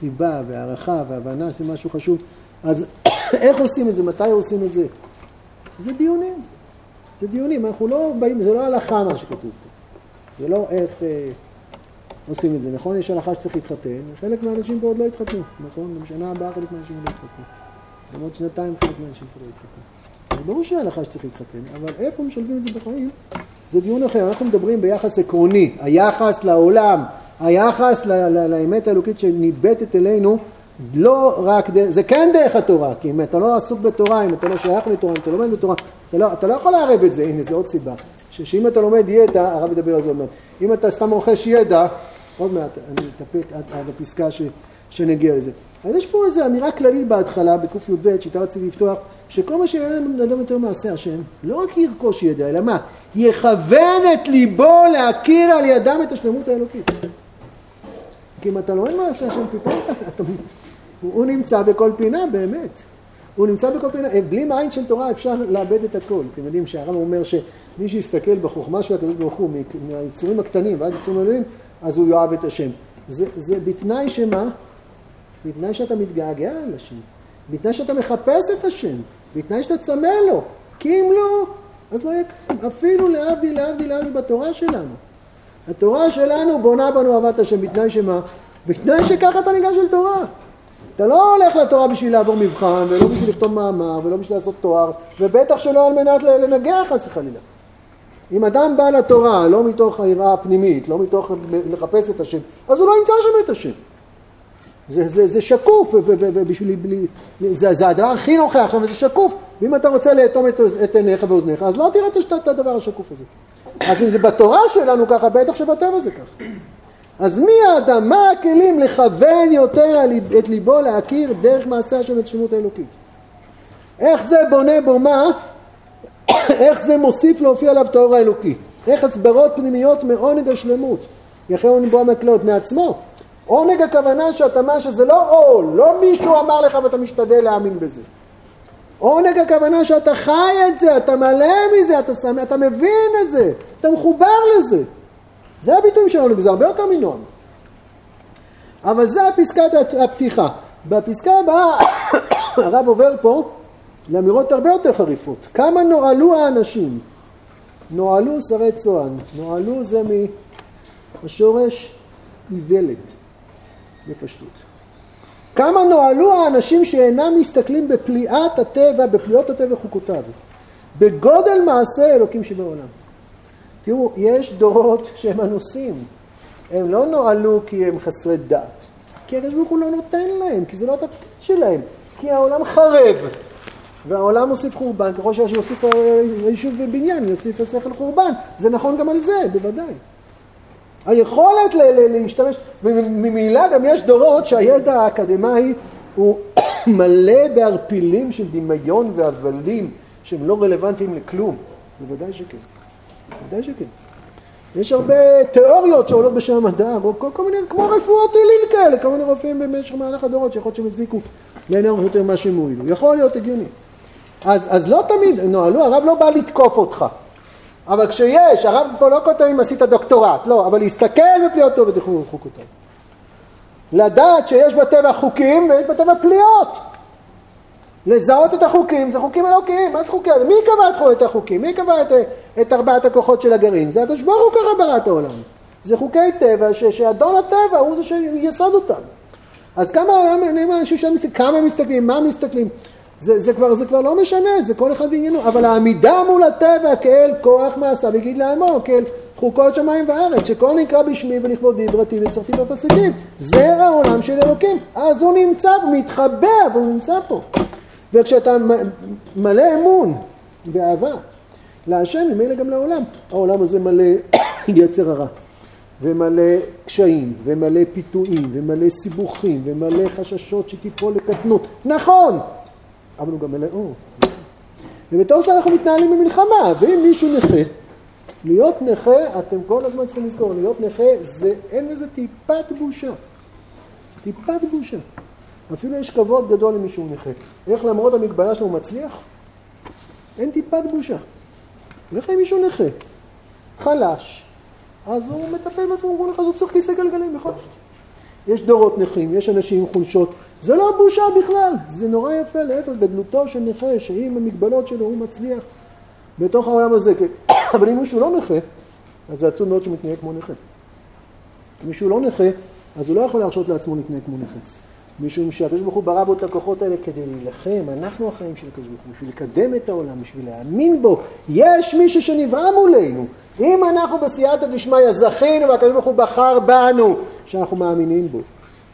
חיבה והערכה והבנה שזה משהו חשוב. אז איך עושים את זה? מתי עושים את זה? זה דיונים. זה דיונים, אנחנו לא באים, זה לא הלכה מה שכתוב פה. זה לא איך אה, עושים את זה. נכון, יש הלכה שצריך להתחתן, וחלק מהאנשים פה עוד לא התחתנו, נכון? בשנה הבאה חלק מהאנשים לא התחתנו. למרות שנתיים חלק מהאנשים פה לא התחתנו. ברור שההלכה שצריך להתחתן, אבל איפה משלבים את זה בחיים? זה דיון אחר. אנחנו מדברים ביחס עקרוני, היחס לעולם, היחס לאמת האלוקית שניבטת אלינו, לא רק, דרך, זה כן דרך התורה, כי אם אתה לא עסוק בתורה, אם אתה לא שייך לתורה, אם אתה לומד בתורה, אתה לא, אתה לא יכול לערב את זה, הנה זו עוד סיבה, שאם אתה לומד ידע, הרב ידבר על זה עוד מעט, אם אתה סתם רוכש ידע, עוד מעט אני אתאפק עד, עד הפסקה ש, שנגיע לזה. אז יש פה איזו אמירה כללית בהתחלה, בקי"ב, שאיתה רציתי לפתוח, שכל מה לאדם יותר מעשה השם, לא רק ירכוש ידע, אלא מה? יכוון את ליבו להכיר על ידם את השלמות האלוקית. כי אם אתה לומד מעשה השם פתאום, אתה, הוא נמצא בכל פינה, באמת. הוא נמצא בכל פינה. בלי מעין של תורה אפשר לאבד את הכל. אתם יודעים שהרב אומר שמי שיסתכל בחוכמה של הקדוש ברוך הוא, מהיצורים הקטנים ועד יצורים הגדולים, אז הוא יאהב את השם. זה, זה בתנאי שמה? בתנאי שאתה מתגעגע על השם. בתנאי שאתה מחפש את השם. בתנאי שאתה צמא לו. כי אם לא, אז לא יהיה אפילו להבדיל, להבדיל, להבדיל בתורה שלנו. התורה שלנו בונה בנו אהבת השם בתנאי שמה? בתנאי שככה אתה ניגש אל תורה. אתה לא הולך לתורה בשביל לעבור מבחן, ולא בשביל לכתוב מאמר, ולא בשביל לעשות תואר, ובטח שלא על מנת לנגח חס וחלילה. אם אדם בא לתורה לא מתוך היראה הפנימית, לא מתוך לחפש את השם, אז הוא לא ימצא שם את השם. זה, זה, זה שקוף, ובשביל, זה, זה הדבר הכי נוכח וזה שקוף, ואם אתה רוצה לאטום את, את עיניך ואוזניך, אז לא תראה את הדבר השקוף הזה. אז אם זה בתורה שלנו ככה, בטח שבטבע זה ככה. אז מי האדם? מה הכלים לכוון יותר את ליבו להכיר דרך מעשה השם את שלמות האלוקית? איך זה בונה בו מה? איך זה מוסיף להופיע עליו את האור האלוקי? איך הסברות פנימיות מעונג השלמות? יחי נבואה מקלות מעצמו. עונג הכוונה שאתה אומר שזה לא עול, לא מישהו אמר לך ואתה משתדל להאמין בזה. עונג הכוונה שאתה חי את זה, אתה מלא מזה, אתה, שמח, אתה מבין את זה, אתה מחובר לזה. זה הביטוי של עונג, זה הרבה יותר מנועם. אבל זה הפסקת הפתיחה. בפסקה הבאה הרב עובר פה לאמירות הרבה יותר חריפות. כמה נועלו האנשים? נועלו שרי צוען. נועלו זה מהשורש איוולת, בפשטות. כמה נועלו האנשים שאינם מסתכלים בפליאת הטבע, בפליאות הטבע וחוקותיו, בגודל מעשה אלוקים שבעולם. תראו, יש דורות שהם אנוסים. הם לא נועלו כי הם חסרי דעת. כי הקדוש ברוך הוא לא נותן להם, כי זה לא התפקיד שלהם. כי העולם חרב, והעולם מוסיף חורבן, ככל שיוסיף היישוב ובניין, יוסיף השכל חורבן. זה נכון גם על זה, בוודאי. היכולת להשתמש, וממילא גם יש דורות שהידע האקדמאי הוא מלא בערפילים של דמיון והבלים שהם לא רלוונטיים לכלום. בוודאי שכן. בוודאי שכן. יש הרבה תיאוריות שעולות בשם המדע, או כל, כל מיני, כמו רפואות טילים כאלה, כל מיני רופאים במשך מהלך הדורות שיכול להיות שהם הזיקו אורך יותר ממה שהם הועילו. יכול להיות הגיוני. אז, אז לא תמיד, נו, לא, הרב לא בא לתקוף אותך. אבל כשיש, הרב פה לא כותב אם עשית דוקטורט, לא, אבל להסתכל בפליאותו ותכנון וחוקותיו. לדעת שיש בטבע חוקים ויש בטבע פליאות. לזהות את החוקים, זה חוקים אלוקיים, מה זה חוקי? מי קבע את החוקים? מי קבע את, את ארבעת הכוחות של הגרעין? זה הקדוש ברוך הוא ככה ברא את העולם. זה חוקי טבע, ש, שאדון הטבע הוא זה שיסד אותם. אז כמה אנשים שם מסתכלים, כמה מסתכלים, מה מסתכלים? זה, זה, כבר, זה כבר לא משנה, זה כל אחד בעניינו, אבל העמידה מול הטבע כאל כוח מעשה וגיד לעמו, כאל חוקות שמיים וארץ, שכל נקרא בשמי ולכבודי ברתי וצרתי בפסקים, זה העולם של אלוקים. אז הוא נמצא, הוא מתחבא, הוא נמצא פה. וכשאתה מלא אמון ואהבה להשם, ממילא גם לעולם. העולם הזה מלא יצר הרע, ומלא קשיים, ומלא פיתויים, ומלא סיבוכים, ומלא חששות שתיפול לקטנות. נכון! אבל הוא גם מלא אור. ובתור זה אנחנו מתנהלים במלחמה, ואם מישהו נכה, להיות נכה, אתם כל הזמן צריכים לזכור, להיות נכה זה, אין לזה טיפת בושה. טיפת בושה. אפילו יש כבוד גדול למישהו נכה. איך למרות המגבלה שלו הוא מצליח? אין טיפת בושה. הולך עם מישהו נכה, חלש, אז הוא מטפל בעצמו, אומרים לך, אז הוא צריך כיסא גלגלים בכל זאת. יש דורות נכים, יש אנשים עם חולשות, זה לא בושה בכלל, זה נורא יפה, להפך, גדלותו של נכה, שעם המגבלות שלו הוא מצליח בתוך העולם הזה. אבל אם מישהו לא נכה, אז זה עצוב מאוד שהוא מתנהג כמו נכה. אם מישהו לא נכה, אז הוא לא יכול להרשות לעצמו להתנהג כמו נכה. משום שהקדוש ברוך הוא ברא בו את הכוחות האלה כדי להילחם, אנחנו החיים של הקדוש ברוך הוא, בשביל לקדם את העולם, בשביל להאמין בו. יש מישהו שנברא מולנו. אם אנחנו בסייעתא דשמיא זכינו והקדוש ברוך הוא בחר בנו, שאנחנו מאמינים בו.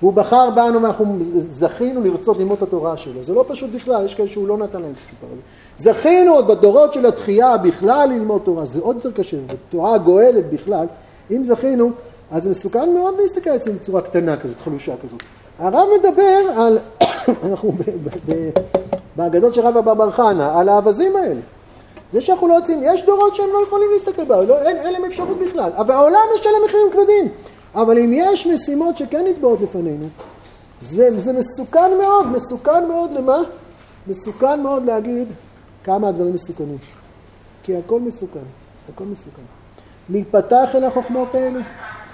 והוא בחר בנו ואנחנו זכינו לרצות ללמוד את התורה שלו. זה לא פשוט בכלל, יש כאלה שהוא לא נתן להם את הסיפור הזה. זכינו עוד בדורות של התחייה בכלל ללמוד תורה, זה עוד יותר קשה, בתורה הגואלת בכלל. אם זכינו, אז זה מסוכן מאוד להסתכל על זה בצורה קטנה כזאת, חלושה כזאת. הרב מדבר על, אנחנו באגדות של רב אבר בר חנה, על האווזים האלה. זה שאנחנו לא יוצאים, יש דורות שהם לא יכולים להסתכל בה, לא, אין, אין להם אפשרות בכלל. אבל העולם משלם מחירים כבדים. אבל אם יש משימות שכן נתבעות לפנינו, זה, זה מסוכן מאוד, מסוכן מאוד למה? מסוכן מאוד להגיד כמה הדברים מסוכנים. כי הכל מסוכן, הכל מסוכן. להיפתח אל החוכמות האלה,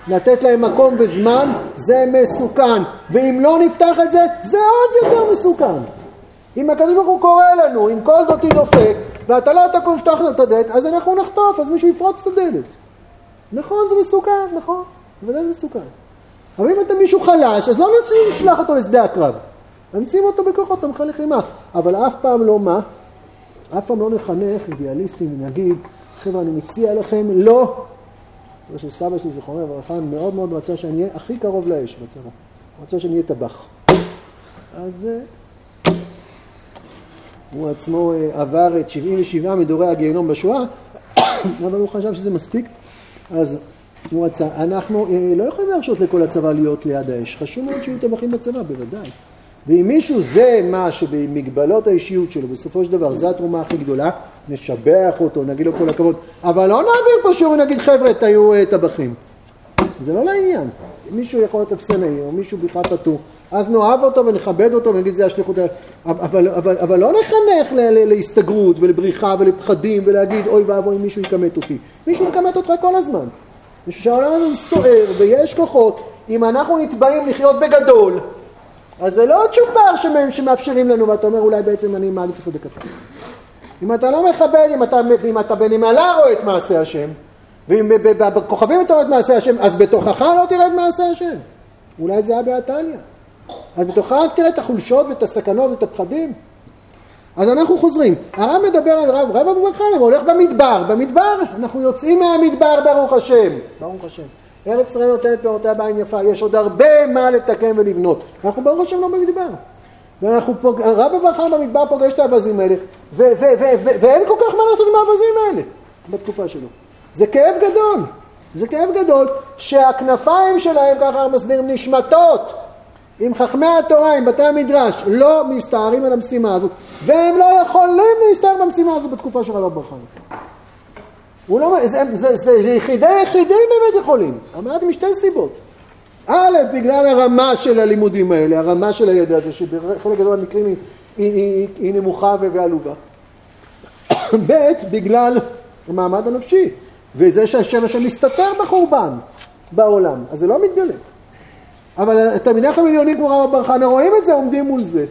לתת להם מקום וזמן, זה מסוכן. ואם לא נפתח את זה, זה עוד יותר מסוכן. אם הקדוש ברוך הוא קורא לנו, אם כל דותי דופק, ואתה לא תקום לפתוח את הדלת, אז אנחנו נחטוף, אז מישהו יפרוץ את הדלת. נכון, זה מסוכן, נכון, בוודאי זה מסוכן. אבל אם אתה מישהו חלש, אז לא נשלח אותו לשדה הקרב. נשים אותו בכוחות תומכי לחימה. אבל אף פעם לא מה? אף פעם לא נחנך אידיאליסטים ונגיד, חבר'ה, אני מציע לכם, לא. זה של סבא שלי, זיכרונו לברכה, מאוד מאוד רצה שאני אהיה הכי קרוב לאש בצבא. רצה שאני אהיה טבח. אז אה, הוא עצמו אה, עבר את 77 מדורי הגיהנום בשואה, אבל הוא חשב שזה מספיק, אז הוא רצה. אנחנו אה, לא יכולים להרשות לכל הצבא להיות ליד האש. חשוב מאוד שיהיו טבחים בצבא, בוודאי. ואם מישהו זה מה שבמגבלות האישיות שלו, בסופו של דבר, זו התרומה הכי גדולה, נשבח אותו, נגיד לו כל הכבוד, אבל לא נעביר פה שיעור ונגיד חבר'ה, תהיו uh, טבחים. זה לא לעניין. מישהו יכול להיות אפסנאי, או מישהו בכלל פטור, אז נאהב אותו ונכבד אותו ונגיד זה השליחות, אבל, אבל, אבל לא נחנך לה, לה, להסתגרות ולבריחה ולפחדים ולהגיד אוי ואבוי מישהו יכמת אותי. מישהו יכמת אותך כל הזמן. משום שהעולם הזה סוער ויש כוחות, אם אנחנו נתבעים לחיות בגדול, אז זה לא צ'ופר שמאפשרים לנו, ואתה אומר אולי בעצם אני מעדיף לחיות בקטן. אם אתה לא מכבד, אם אתה, אם אתה בנמלה רואה את מעשה השם, ואם בכוכבים אתה רואה את מעשה השם, אז בתוכך לא תראה את מעשה השם. אולי זה היה בעתליה. אז בתוכך תראה את החולשות ואת הסכנות ואת הפחדים. אז אנחנו חוזרים. הרב מדבר על רב, רב אבו הוא הולך במדבר. במדבר, אנחנו יוצאים מהמדבר ברוך השם. ברוך השם. ארץ ישראל נותנת פירותיה בעין יפה, יש עוד הרבה מה לתקן ולבנות. אנחנו ברוך השם לא במדבר. ואנחנו פוג... רב אברהם במדבר פוגש את האווזים האלה, ואין כל כך מה לעשות עם האווזים האלה בתקופה שלו. זה כאב גדול, זה כאב גדול שהכנפיים שלהם, ככה מסבירים, נשמטות. אם חכמי התורה, עם בתי המדרש, לא מסתערים על המשימה הזאת, והם לא יכולים להסתער במשימה הזאת בתקופה של רב אברהם. הוא לא, זה, זה, זה, זה יחידי יחידים באמת יכולים. אמרתי משתי סיבות. א', בגלל הרמה של הלימודים האלה, הרמה של הידע הזה, שבחלק גדול מהמקרים היא, היא, היא, היא נמוכה ועלובה. ב', בגלל המעמד הנפשי, וזה שהשם השם מסתתר בחורבן בעולם, אז זה לא מתגלה. אבל תלמידי חמיליונים כמו רב בר חנה רואים את זה, עומדים מול זה.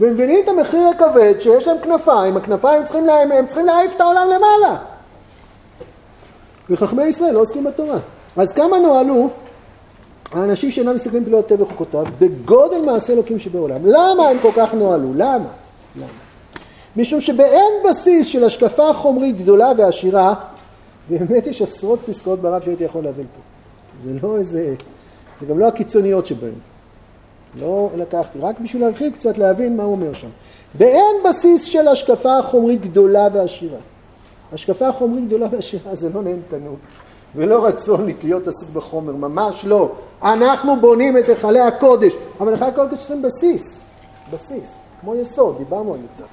ומבינים את המחיר הכבד שיש להם כנפיים, הכנפיים צריכים להם, הם צריכים להעיף את העולם למעלה. וחכמי ישראל לא עוסקים בתורה. אז כמה נוהלו האנשים שאינם מסתכלים פלאות טבע חוקותיו בגודל מעשה אלוקים שבעולם. למה הם כל כך נוהלו? למה? למה? משום שבאין בסיס של השקפה חומרית גדולה ועשירה, באמת יש עשרות פסקאות ברב שהייתי יכול להבין פה. זה לא איזה, זה גם לא הקיצוניות שבהן. לא לקחתי, רק בשביל להרחיב קצת להבין מה הוא אומר שם. באין בסיס של השקפה חומרית גדולה ועשירה. השקפה חומרית גדולה ועשירה זה לא נהנתנות ולא רצון להיות עסוק בחומר, ממש לא. אנחנו בונים את היכלי הקודש, אבל היכלי הקודש צריכים בסיס, בסיס, כמו יסוד, דיברנו על זה.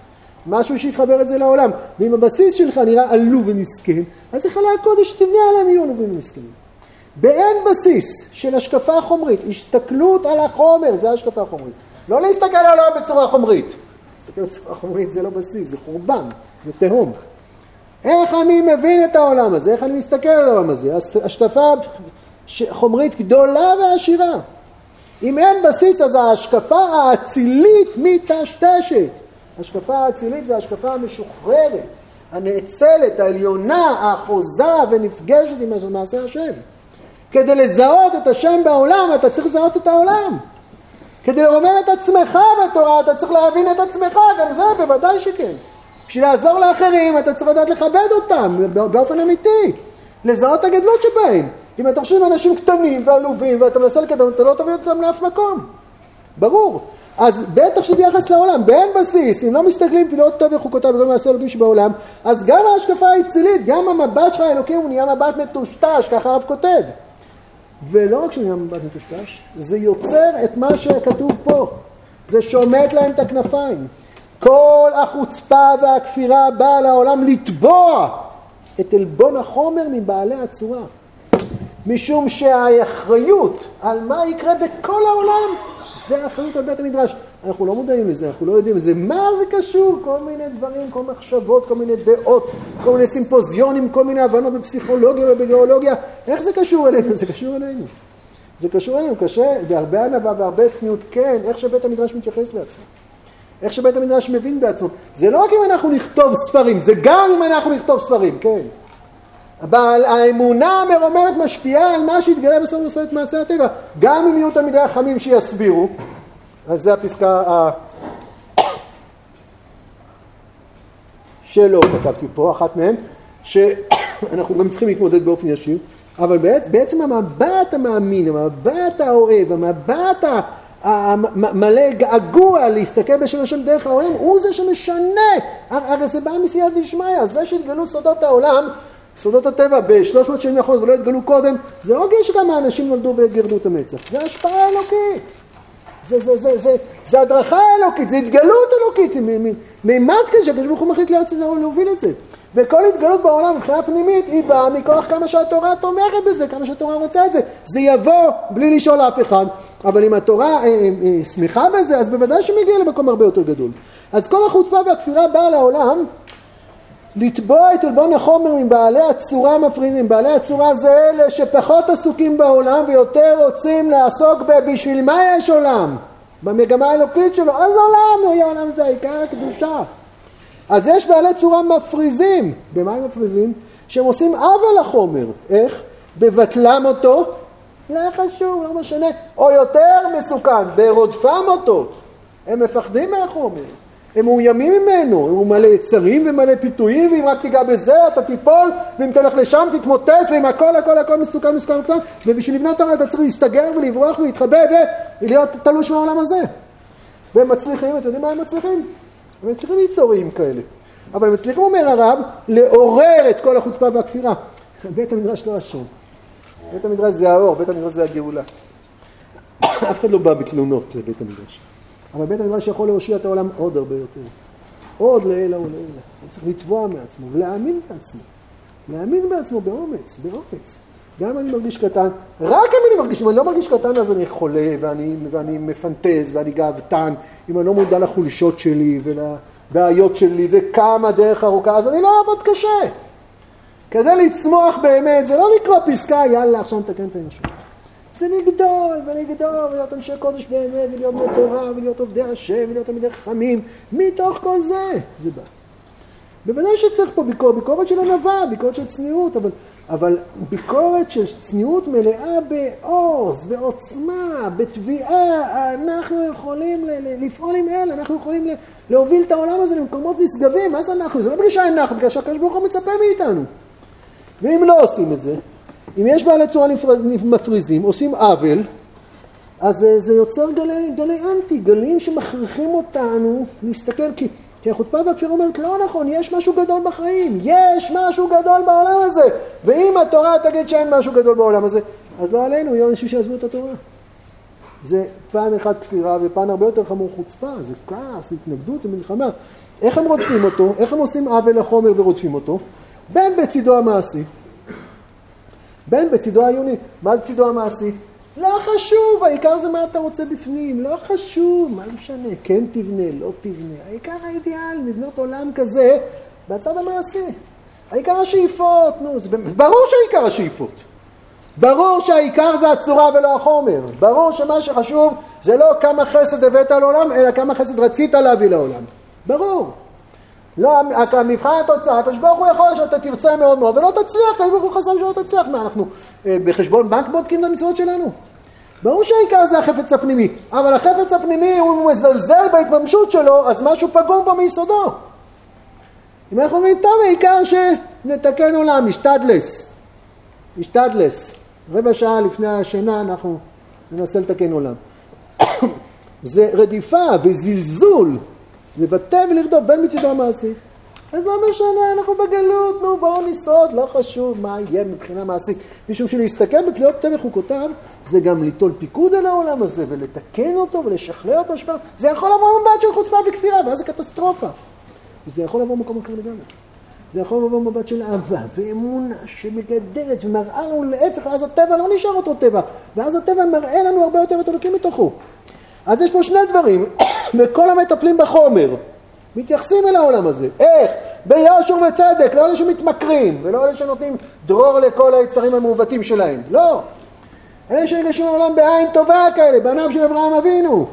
משהו שיחבר את זה לעולם. ואם הבסיס שלך נראה עלוב ומסכן, אז היכלי הקודש תבנה עליהם יהיו עלובים ומסכנים. באין בסיס של השקפה חומרית, הסתכלות על החומר, זה השקפה חומרית. לא להסתכל על העולם בצורה חומרית. להסתכל בצורה חומרית זה לא בסיס, זה חורבן, זה תהום. איך אני מבין את העולם הזה, איך אני מסתכל על העולם הזה, השקפה חומרית גדולה ועשירה. אם אין בסיס אז ההשקפה האצילית מטשטשת. השקפה האצילית זה השקפה המשוחררת, הנאצלת, העליונה, האחוזה ונפגשת עם מעשה השם. כדי לזהות את השם בעולם אתה צריך לזהות את העולם. כדי לרומם את עצמך בתורה אתה צריך להבין את עצמך, גם זה בוודאי שכן. בשביל לעזור לאחרים אתה צריך לדעת לכבד אותם באופן אמיתי, לזהות את הגדלות שבהם. אם אתה חושב עם אנשים קטנים ועלובים ואתה מנסה לקדם, אתה לא תביא אותם לאף מקום. ברור. אז בטח שביחס לעולם, באין בסיס, אם לא מסתכלים פעילות טוב וחוקותיו וכל מעשה אלוקים שבעולם, אז גם ההשקפה האצילית, גם המבט שלך האלוקים הוא נהיה מבט מטושטש, ככה הרב כותב. ולא רק שנהיה מבט מטושטש, זה יוצר את מה שכתוב פה. זה שומט להם את הכנפיים. כל החוצפה והכפירה באה לעולם לתבוע את עלבון החומר מבעלי הצורה. משום שהאחריות על מה יקרה בכל העולם זה האחריות על בית המדרש. אנחנו לא מודעים לזה, אנחנו לא יודעים את זה. מה זה קשור? כל מיני דברים, כל מחשבות, כל מיני דעות, כל מיני סימפוזיונים, כל מיני הבנות בפסיכולוגיה ובגיאולוגיה. איך זה קשור אלינו? זה קשור אלינו. זה קשור אלינו, קשה, בהרבה ענווה והרבה צניעות, כן, איך שבית המדרש מתייחס לעצמו. איך שבית המדרש מבין בעצמו. זה לא רק אם אנחנו נכתוב ספרים, זה גם אם אנחנו נכתוב ספרים, כן. אבל האמונה המרוממת משפיעה על מה שהתגלה בסוף נושא את מעשה הטבע. גם אם יהיו תלמידי החכמים שיסבירו, אז זה הפסקה ה... שלא כתבתי פה, אחת מהן, שאנחנו גם צריכים להתמודד באופן ישיר, אבל בעצם, בעצם המבט המאמין, המבט האוהב, המבט המלא געגוע להסתכל בשם השם דרך העולם, הוא זה שמשנה. הרי זה בא מסייעת דשמיא, זה שהתגלו סודות העולם, סודות הטבע בשלוש מאות שנים האחרונות ולא התגלו קודם, זה לא גיל שגם האנשים נולדו וגירדו את המצח, זה השפעה אלוקית. זה, זה, זה, זה, זה הדרכה אלוקית, זה התגלות אלוקית, מימד כזה שהקדוש ברוך הוא מחליט להוביל את זה. וכל התגלות בעולם מבחינה פנימית היא באה מכוח כמה שהתורה תומכת בזה, כמה שהתורה רוצה את זה. זה יבוא בלי לשאול אף אחד, אבל אם התורה אה, אה, אה, שמחה בזה, אז בוודאי שמגיע למקום הרבה יותר גדול. אז כל החוצפה והכפירה באה לעולם לתבוע את עלבון החומר מבעלי הצורה המפרידים. בעלי הצורה זה אלה שפחות עסוקים בעולם ויותר רוצים לעסוק בבשביל מה יש עולם? במגמה האלוקית שלו. אז עולם, לא יהיה עולם זה העיקר הקדושה. אז יש בעלי צורה מפריזים. במה הם מפריזים? שהם עושים עוול לחומר. איך? בבטלם אותו, לא חשוב, לא משנה. או יותר מסוכן, ברודפם אותו. הם מפחדים מהחומר. הם מאוימים ממנו, הוא מלא יצרים ומלא פיתויים, ואם רק תיגע בזה אתה תיפול, ואם תלך לשם תתמוטט, ואם הכל הכל הכל מסוכן מסוכן מסוכן, ובשביל לבנות תורה אתה צריך להסתגר ולברוח ולהתחבא ולהיות תלוש מהעולם הזה. והם מצליחים, אתם יודעים מה הם מצליחים? הם מצליחים ליצור כאלה. אבל הם מצליחים, אומר הרב, לעורר את כל החוצפה והכפירה. בית המדרש לא אשם. בית המדרש זה האור, בית המדרש זה הגאולה. אף אחד לא בא בתלונות לבית המדרש. אבל בית המדרש יכול להושיע את העולם עוד הרבה יותר. עוד לעילא ולעילא. הוא צריך לתבוע מעצמו ולהאמין בעצמו. להאמין בעצמו באומץ, באומץ. גם אם אני מרגיש קטן, רק אם אני מרגיש, אם אני לא מרגיש קטן אז אני חולה ואני, ואני מפנטז ואני גאוותן, אם אני לא מודע לחולשות שלי ולבעיות שלי וכמה דרך ארוכה, אז אני לא אעבוד קשה. כדי לצמוח באמת, זה לא לקרוא פסקה, יאללה, עכשיו נתקן את האנושות. זה לגדול ולגדול ולהיות אנשי קודש באמת ולהיות בני תורה ולהיות עובדי השם ולהיות תלמידי חכמים מתוך כל זה זה בא. בוודאי שצריך פה ביקורת, ביקורת של ענווה, ביקורת של צניעות, אבל, אבל ביקורת של צניעות מלאה בעוז, בעוצמה, בתביעה, אנחנו יכולים לפעול עם אלה, אנחנו יכולים להוביל את העולם הזה למקומות נשגבים, מה זה אנחנו? זה לא בגלל שאנחנו, בגלל שהקדוש ברוך הוא מצפה מאיתנו. ואם לא עושים את זה, אם יש בעלי צורה מפריזים, עושים עוול, אז זה יוצר גלי, גלי אנטי, גלים שמכריחים אותנו להסתכל, כי, כי החוצפה והכפירה אומרת, לא נכון, יש משהו גדול בחיים, יש משהו גדול בעולם הזה, ואם התורה תגיד שאין משהו גדול בעולם הזה, אז לא עלינו, יהיו אנשים שיעזבו את התורה. זה פן אחד כפירה ופן הרבה יותר חמור חוצפה, זה כעס, התנגדות, זה מלחמה. איך הם רודפים אותו? איך הם עושים עוול לחומר ורודפים אותו? בין בצידו המעשי, בין בצידו העיוני. מה זה צידו המעשי? לא חשוב, העיקר זה מה אתה רוצה בפנים, לא חשוב, מה זה משנה, כן תבנה, לא תבנה. העיקר האידיאל, לבנות עולם כזה בצד המעשי. העיקר השאיפות, נו, זה ברור שהעיקר השאיפות. ברור שהעיקר זה הצורה ולא החומר. ברור שמה שחשוב זה לא כמה חסד הבאת לעולם, אלא כמה חסד רצית להביא לעולם. ברור. לא, המבחן התוצאה, הקדוש ברוך הוא יכול שאתה תרצה מאוד מאוד ולא תצליח, הקדוש ברוך הוא חסם שלא תצליח. מה, אנחנו אה, בחשבון בנק בודקים את המצוות שלנו? ברור שהעיקר זה החפץ הפנימי, אבל החפץ הפנימי, הוא מזלזל בהתממשות שלו, אז משהו פגום בו מיסודו. אם אנחנו אומרים, טוב, העיקר שנתקן עולם, נשתדלס. נשתדלס. רבע שעה לפני השינה אנחנו ננסה לתקן עולם. זה רדיפה וזלזול לבטל ולרדוף בין מצידו המעשי. אז לא משנה, אנחנו בגלות, נו בואו נשרוד, לא חשוב מה יהיה מבחינה מעשית. משום שלהסתכל בפליאות הוא כותב, זה גם ליטול פיקוד על העולם הזה ולתקן אותו ולשכלל אותו, שפר... זה יכול לבוא מבט של חוצפה וכפירה, ואז זה קטסטרופה. וזה יכול לבוא במקום אחר לגמרי. זה יכול לבוא במבט של אהבה ואמונה שמגדלת ומראה לנו להפך, ואז הטבע לא נשאר אותו טבע, ואז הטבע מראה לנו הרבה יותר את אלוקים מתוכו. אז יש פה שני דברים, וכל המטפלים בחומר מתייחסים אל העולם הזה. איך? ביושר וצדק, לא אלה שמתמכרים, ולא אלה שנותנים דרור לכל היצרים המעוותים שלהם. לא. אלה שניגשים לעולם בעין טובה כאלה, בניו של אברהם אבינו.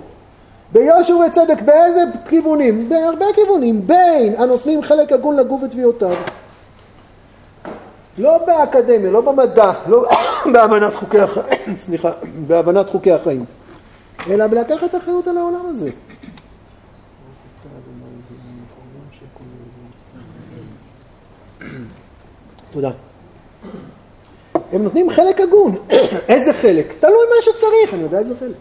ביושר וצדק, באיזה כיוונים? בהרבה כיוונים. בין הנותנים חלק הגון לגוף ותביעותיו. לא באקדמיה, לא במדע, לא בהבנת חוקי החיים, סליחה, בהבנת חוקי החיים, אלא בלקחת אחריות על העולם הזה. תודה. הם נותנים חלק הגון. איזה חלק? תלוי מה שצריך, אני יודע איזה חלק.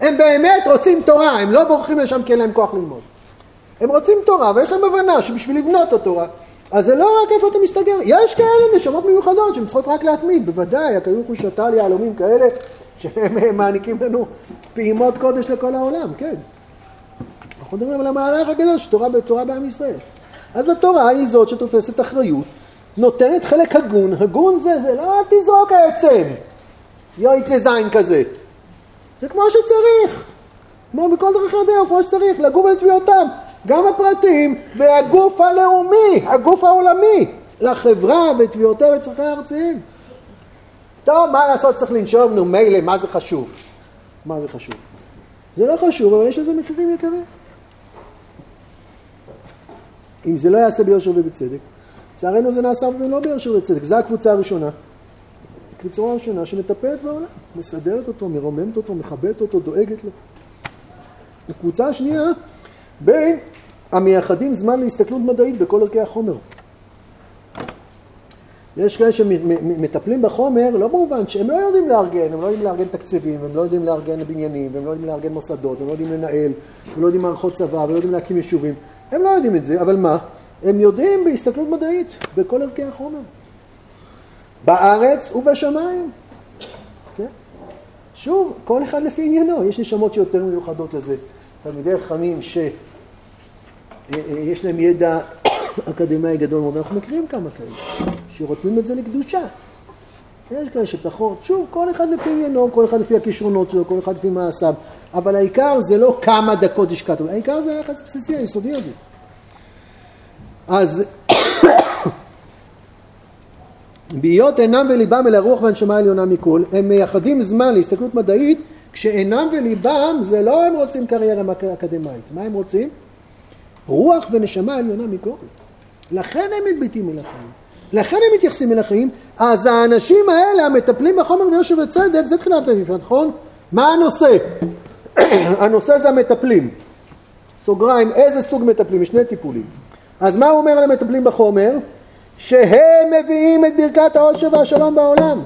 הם באמת רוצים תורה, הם לא בורחים לשם כי אין להם כוח ללמוד. הם רוצים תורה, ויש להם הבנה שבשביל לבנות את התורה, אז זה לא רק איפה אתה מסתגר, יש כאלה נשמות מיוחדות שהן צריכות רק להתמיד, בוודאי, הקדוש ברוך שתל יהלומים כאלה, שהם מעניקים לנו פעימות קודש לכל העולם, כן. אנחנו מדברים על המהלך הגדול של תורה בתורה בעם ישראל. אז התורה היא זאת שתופסת אחריות, נותנת חלק הגון, הגון זה, זה לא תזרוק העצם, יועצי זין כזה. זה כמו שצריך, כמו בכל דרך הדרך, כמו שצריך, לגור בתביעותיו, גם הפרטיים והגוף הלאומי, הגוף העולמי, לחברה ותביעותיה וצרכיה הארציים. טוב, מה לעשות, צריך לנשום, נו מילא, מה זה חשוב? מה זה חשוב? זה לא חשוב, אבל יש לזה מחירים יקרים. אם זה לא יעשה ביושר ובצדק, לצערנו זה נעשה לא ביושר ובצדק, זו הקבוצה הראשונה. הקבוצה הראשונה שמטפלת בעולם, מסדרת אותו, מרוממת אותו, מכבדת אותו, דואגת לו. הקבוצה השנייה, בין המייחדים זמן להסתכלות מדעית בכל ערכי החומר. יש כאלה שמטפלים בחומר, לא במובן שהם לא יודעים לארגן, הם לא יודעים לארגן תקציבים, הם לא יודעים לארגן בניינים, הם לא יודעים לארגן מוסדות, הם לא יודעים לנהל, הם לא יודעים מערכות צבא, הם לא יודעים להקים יישובים. הם לא יודעים את זה, אבל מה? הם יודעים בהסתכלות מדעית, בכל ערכי החומר. בארץ ובשמיים. כן? שוב, כל אחד לפי עניינו, יש נשמות שיותר מיוחדות לזה. תלמידי חכמים שיש אה, אה, להם ידע אקדמאי גדול מאוד, אנחנו מכירים כמה כאלה, שרותמים את זה לקדושה. יש כאלה שפחות, שוב, כל אחד לפי עניינו, כל אחד לפי הכישרונות שלו, כל אחד לפי מעשיו, אבל העיקר זה לא כמה דקות השקעת, העיקר זה היחס הבסיסי, היסודי הזה. אז בהיות עינם וליבם אל הרוח והנשמה העליונה מכל, הם מייחדים זמן להסתכלות מדעית, כשעינם וליבם זה לא הם רוצים קריירה אקדמאית, מה הם רוצים? רוח ונשמה עליונה מכל. לכן הם מביטים אל החיים, לכן הם מתייחסים אל החיים, אז האנשים האלה המטפלים בחומר ויושר וצדק, זה תחילת המשפט, נכון? מה הנושא? הנושא זה המטפלים. סוגריים, איזה סוג מטפלים? שני טיפולים. אז מה הוא אומר למטפלים בחומר? שהם מביאים את ברכת העושר והשלום בעולם.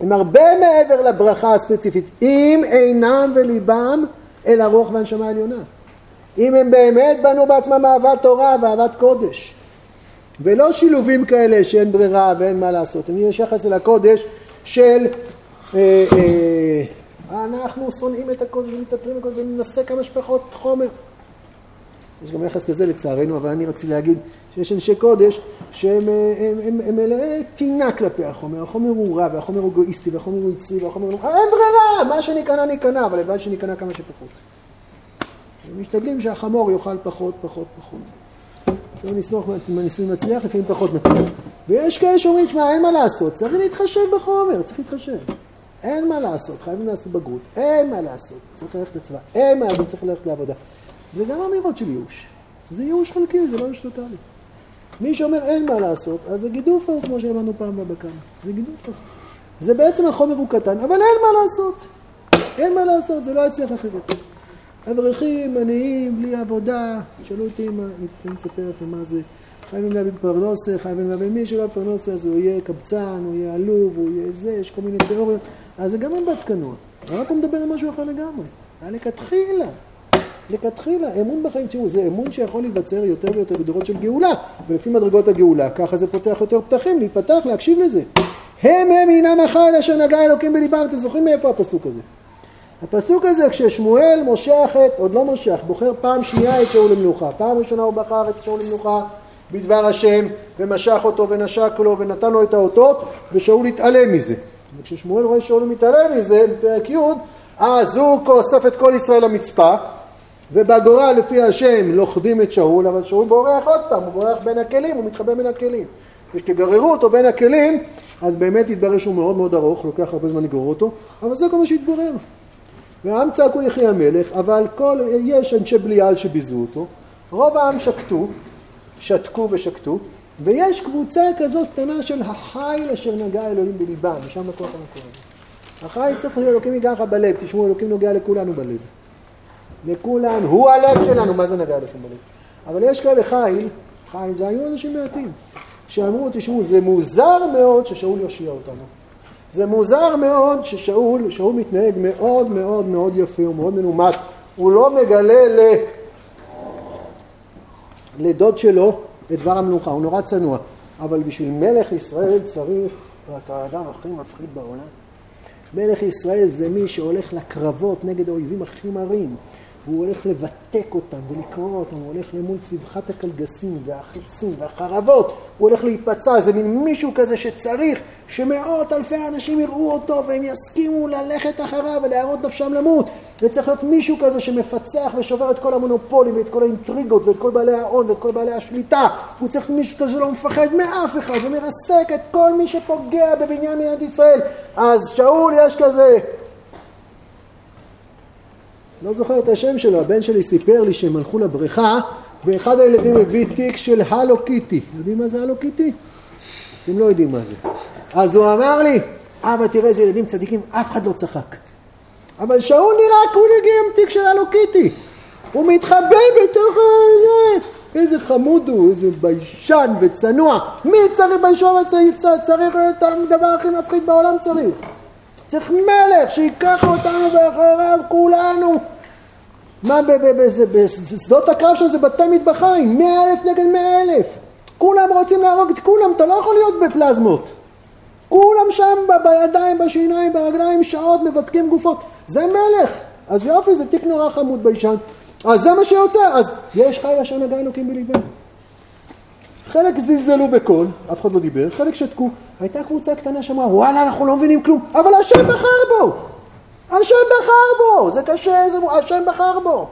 הם הרבה מעבר לברכה הספציפית, אם עינם וליבם אל הרוח והנשמה העליונה. אם הם באמת בנו בעצמם אהבת תורה ואהבת קודש. ולא שילובים כאלה שאין ברירה ואין מה לעשות. אם יש יחס אל הקודש של אה, אה, אנחנו שונאים את הקודש ומטפלים בקודש וננסה כמה שפחות חומר. יש גם יחס כזה לצערנו, אבל אני רציתי להגיד שיש אנשי קודש שהם הם, הם, הם מלאי טינה כלפי החומר, החומר הוא רע והחומר הוא אגואיסטי והחומר הוא יצרי והחומר הוא... אין ברירה, מה שניכנע ניכנע, אבל לבד שניכנע כמה שפחות. משתדלים שהחמור יאכל פחות, פחות, פחות. אם הניסוי מצליח, לפעמים פחות מצליח. ויש כאלה שאומרים, שמע, אין מה לעשות, צריך להתחשב בחומר, צריך להתחשב. אין מה לעשות, חייבים לעשות בגרות, אין מה לעשות, צריך ללכת לצבא, אין מה לעשות, צריך ללכת לעבודה. זה גם אמירות של ייאוש. זה ייאוש חלקי, זה לא ייאוש טוטאלי. מי שאומר אין מה לעשות, אז זה גידופו, כמו שלמדנו פעם בבקר. זה גידופו. זה בעצם החומר הוא קטן, אבל אין מה לעשות. אין מה לעשות, זה לא יצליח אחרת. אברכים, עניים, בלי עבודה, שאלו אותי מה, אני אספר לכם מה זה. חייבים להביא פרנוסה, חייבים להביא מי שלא פרנוסה, אז הוא יהיה קבצן, הוא יהיה עלוב, הוא יהיה זה, יש כל מיני תיאוריות. אז זה גם מבט קנוע. אבל פה מדבר על משהו אחר לגמרי. לכתחילה. לכתחילה, אמון בחיים, תראו, זה אמון שיכול להיווצר יותר ויותר בדורות של גאולה, ולפי מדרגות הגאולה, ככה זה פותח יותר פתחים, להיפתח, להקשיב לזה. הם הם הינם החיל אשר נגע אלוקים בליבם, אתם זוכרים מאיפה הפסוק הזה? הפסוק הזה, כששמואל מושך את, עוד לא מושך, בוחר פעם שנייה את שאול למנוחה, פעם ראשונה הוא בחר את שאול למנוחה בדבר השם, ומשך אותו ונשק לו ונתן לו את האותות, ושאול התעלם מזה. וכששמואל רואה שאול מתעלם מזה, בפרק י', אז הוא אוסף את כל ישראל למצפה, ובגורל לפי השם לוכדים את שאול, אבל שאול בורח עוד פעם, הוא בורח בין הכלים, הוא מתחבא בין הכלים. וכשתגררו אותו בין הכלים, אז באמת יתברר שהוא מאוד מאוד ארוך, לוקח הרבה זמן לגרור אותו, אבל זה כל מה שהתברר. והעם צעקו יחי המלך, אבל כל, יש אנשי בליעל שביזו אותו, רוב העם שקטו, שתקו ושקטו, ויש קבוצה כזאת קטנה של החיל אשר נגע אלוהים בליבם, ושם לקוח המקור הזה. החיל צריך להיות אלוקים ייגע לך בלב, תשמעו, אלוקים נוגע לכולנו בלב. לכולנו, הוא הלב שלנו, מה זה נגע לכם בלב? אבל יש כאלה חיל, חיל זה היו אנשים מעטים, שאמרו, תשמעו, זה מוזר מאוד ששאול יושיע אותנו. זה מוזר מאוד ששאול, שאול מתנהג מאוד מאוד מאוד יפה, הוא מאוד מנומס, הוא לא מגלה ל... לדוד שלו את דבר המלוכה, הוא נורא צנוע, אבל בשביל מלך ישראל צריך, ואתה האדם הכי מפחיד בעולם, מלך ישראל זה מי שהולך לקרבות נגד האויבים הכי מרים. והוא הולך לבתק אותם ולקרוא אותם, הוא הולך למול צבחת הקלגסים והחיצים והחרבות, הוא הולך להיפצע, זה מין מישהו כזה שצריך שמאות אלפי אנשים יראו אותו והם יסכימו ללכת אחריו ולהראות נפשם למות. זה צריך להיות מישהו כזה שמפצח ושובר את כל המונופולים ואת כל האינטריגות ואת כל בעלי ההון ואת כל בעלי השליטה. הוא צריך מישהו כזה שלא מפחד מאף אחד ומרסק את כל מי שפוגע בבניין מדינת ישראל. אז שאול יש כזה לא זוכר את השם שלו, הבן שלי סיפר לי שהם הלכו לבריכה ואחד הילדים הביא תיק של הלו קיטי. יודעים מה זה הלו קיטי? אתם לא יודעים מה זה. אז הוא אמר לי, אבא תראה איזה ילדים צדיקים, אף אחד לא צחק. אבל שאול נראה כאילו הגיע עם תיק של Hello Kitty. הוא מתחבא בתוך זה. איזה חמוד הוא, איזה ביישן וצנוע. מי צריך ביישן וצריך? צריך את הדבר הכי מפחיד בעולם צריך. צריך מלך שיקח אותנו ואחריו כולנו. מה בשדות הקרב שלו זה בתי מטבחיים, מאה אלף נגד מאה אלף. כולם רוצים להרוג את כולם, אתה לא יכול להיות בפלזמות. כולם שם בידיים, בשיניים, ברגליים, שעות מבדקים גופות. זה מלך. אז יופי, זה תיק נורא חמוד ביישן. אז זה מה שיוצא. אז יש חי אשר נגע אלוקים בליבם. חלק זלזלו בקול, אף אחד לא דיבר, חלק שתקו. הייתה קבוצה קטנה שאמרה, וואלה, אנחנו לא מבינים כלום, אבל השם בחר בו! השם בחר בו! זה קשה, זה... השם בחר בו!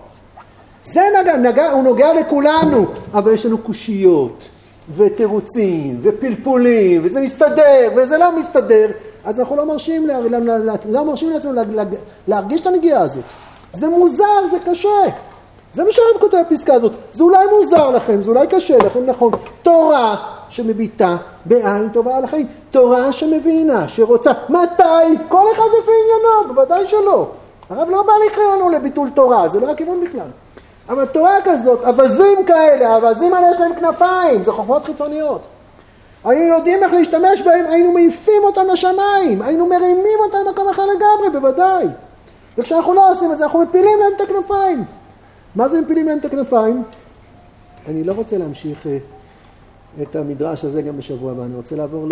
זה נגע, נגע, הוא נוגע לכולנו, אבל יש לנו קושיות, ותירוצים, ופלפולים, וזה מסתדר, וזה לא מסתדר, אז אנחנו לא מרשים, לה, לה, לה, לא מרשים לעצמנו לה, לה, להרגיש את הנגיעה הזאת. זה מוזר, זה קשה. זה מה שהרב כותב בפסקה הזאת. זה אולי מוזר לכם, זה אולי קשה לכם, נכון. תורה שמביטה בעין טובה על החיים. תורה שמבינה, שרוצה. מתי? כל אחד לפי עניינו, בוודאי שלא. הרב לא בא לקרוא לנו לביטול תורה, זה לא הכיוון בכלל. אבל תורה כזאת, אווזים כאלה, האווזים האלה יש להם כנפיים, זה חוכמות חיצוניות. היינו יודעים איך להשתמש בהם, היינו מעיפים אותם לשמיים, היינו מרימים אותם למקום אחר לגמרי, בוודאי. וכשאנחנו לא עושים את זה, אנחנו מפילים להם את הכנפיים. מה זה מפילים להם את הכנפיים? אני לא רוצה להמשיך אה, את המדרש הזה גם בשבוע הבא, אני רוצה לעבור ל...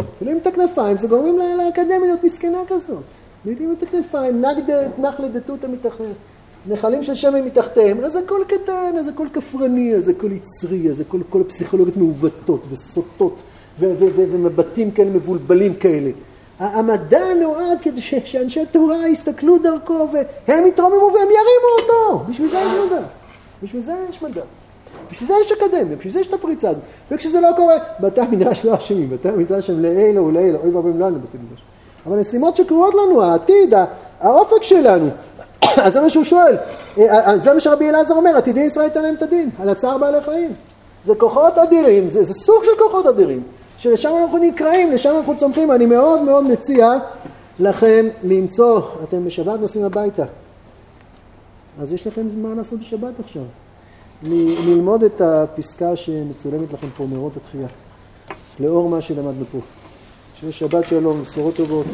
מפילים את הכנפיים, זה גורמים לאקדמיה להיות מסכנה כזאת. מפילים את הכנפיים, נגדת נחלה דתותא מתחת. נחלים של שמן מתחתיהם, אז הכל קטן, אז הכל כפרני, אז הכל יצרי, אז הכל כל הפסיכולוגיות מעוותות וסוטות ומבטים כאלה מבולבלים כאלה. המדע נועד כדי שאנשי תורה יסתכלו דרכו והם יתרוממו והם ירימו אותו. בשביל זה יש מדע. בשביל זה יש מדע. בשביל זה יש אקדמיה, בשביל זה יש את הפריצה הזאת. וכשזה לא קורה, בתי המדרש לא אשמים, בתי המדרש הם לעילו ולעילו, אוי ואבוי לנו בתי המדרש. אבל משימות שקורות לנו, העתיד, האופק שלנו. אז זה מה שהוא שואל, אה, אה, זה מה שרבי אלעזר אומר, עתידי ישראל ייתן להם את הדין, על הצער בעלי חיים. זה כוחות אדירים, זה, זה סוג של כוחות אדירים. שלשם אנחנו נקראים, לשם אנחנו צומחים. אני מאוד מאוד מציע לכם למצוא, אתם בשבת נוסעים הביתה, אז יש לכם זמן לעשות בשבת עכשיו. ללמוד את הפסקה שמצולמת לכם פה מאורות התחייה, לאור מה שלמדנו פה. שיש שבת שלום, בשורות טובות.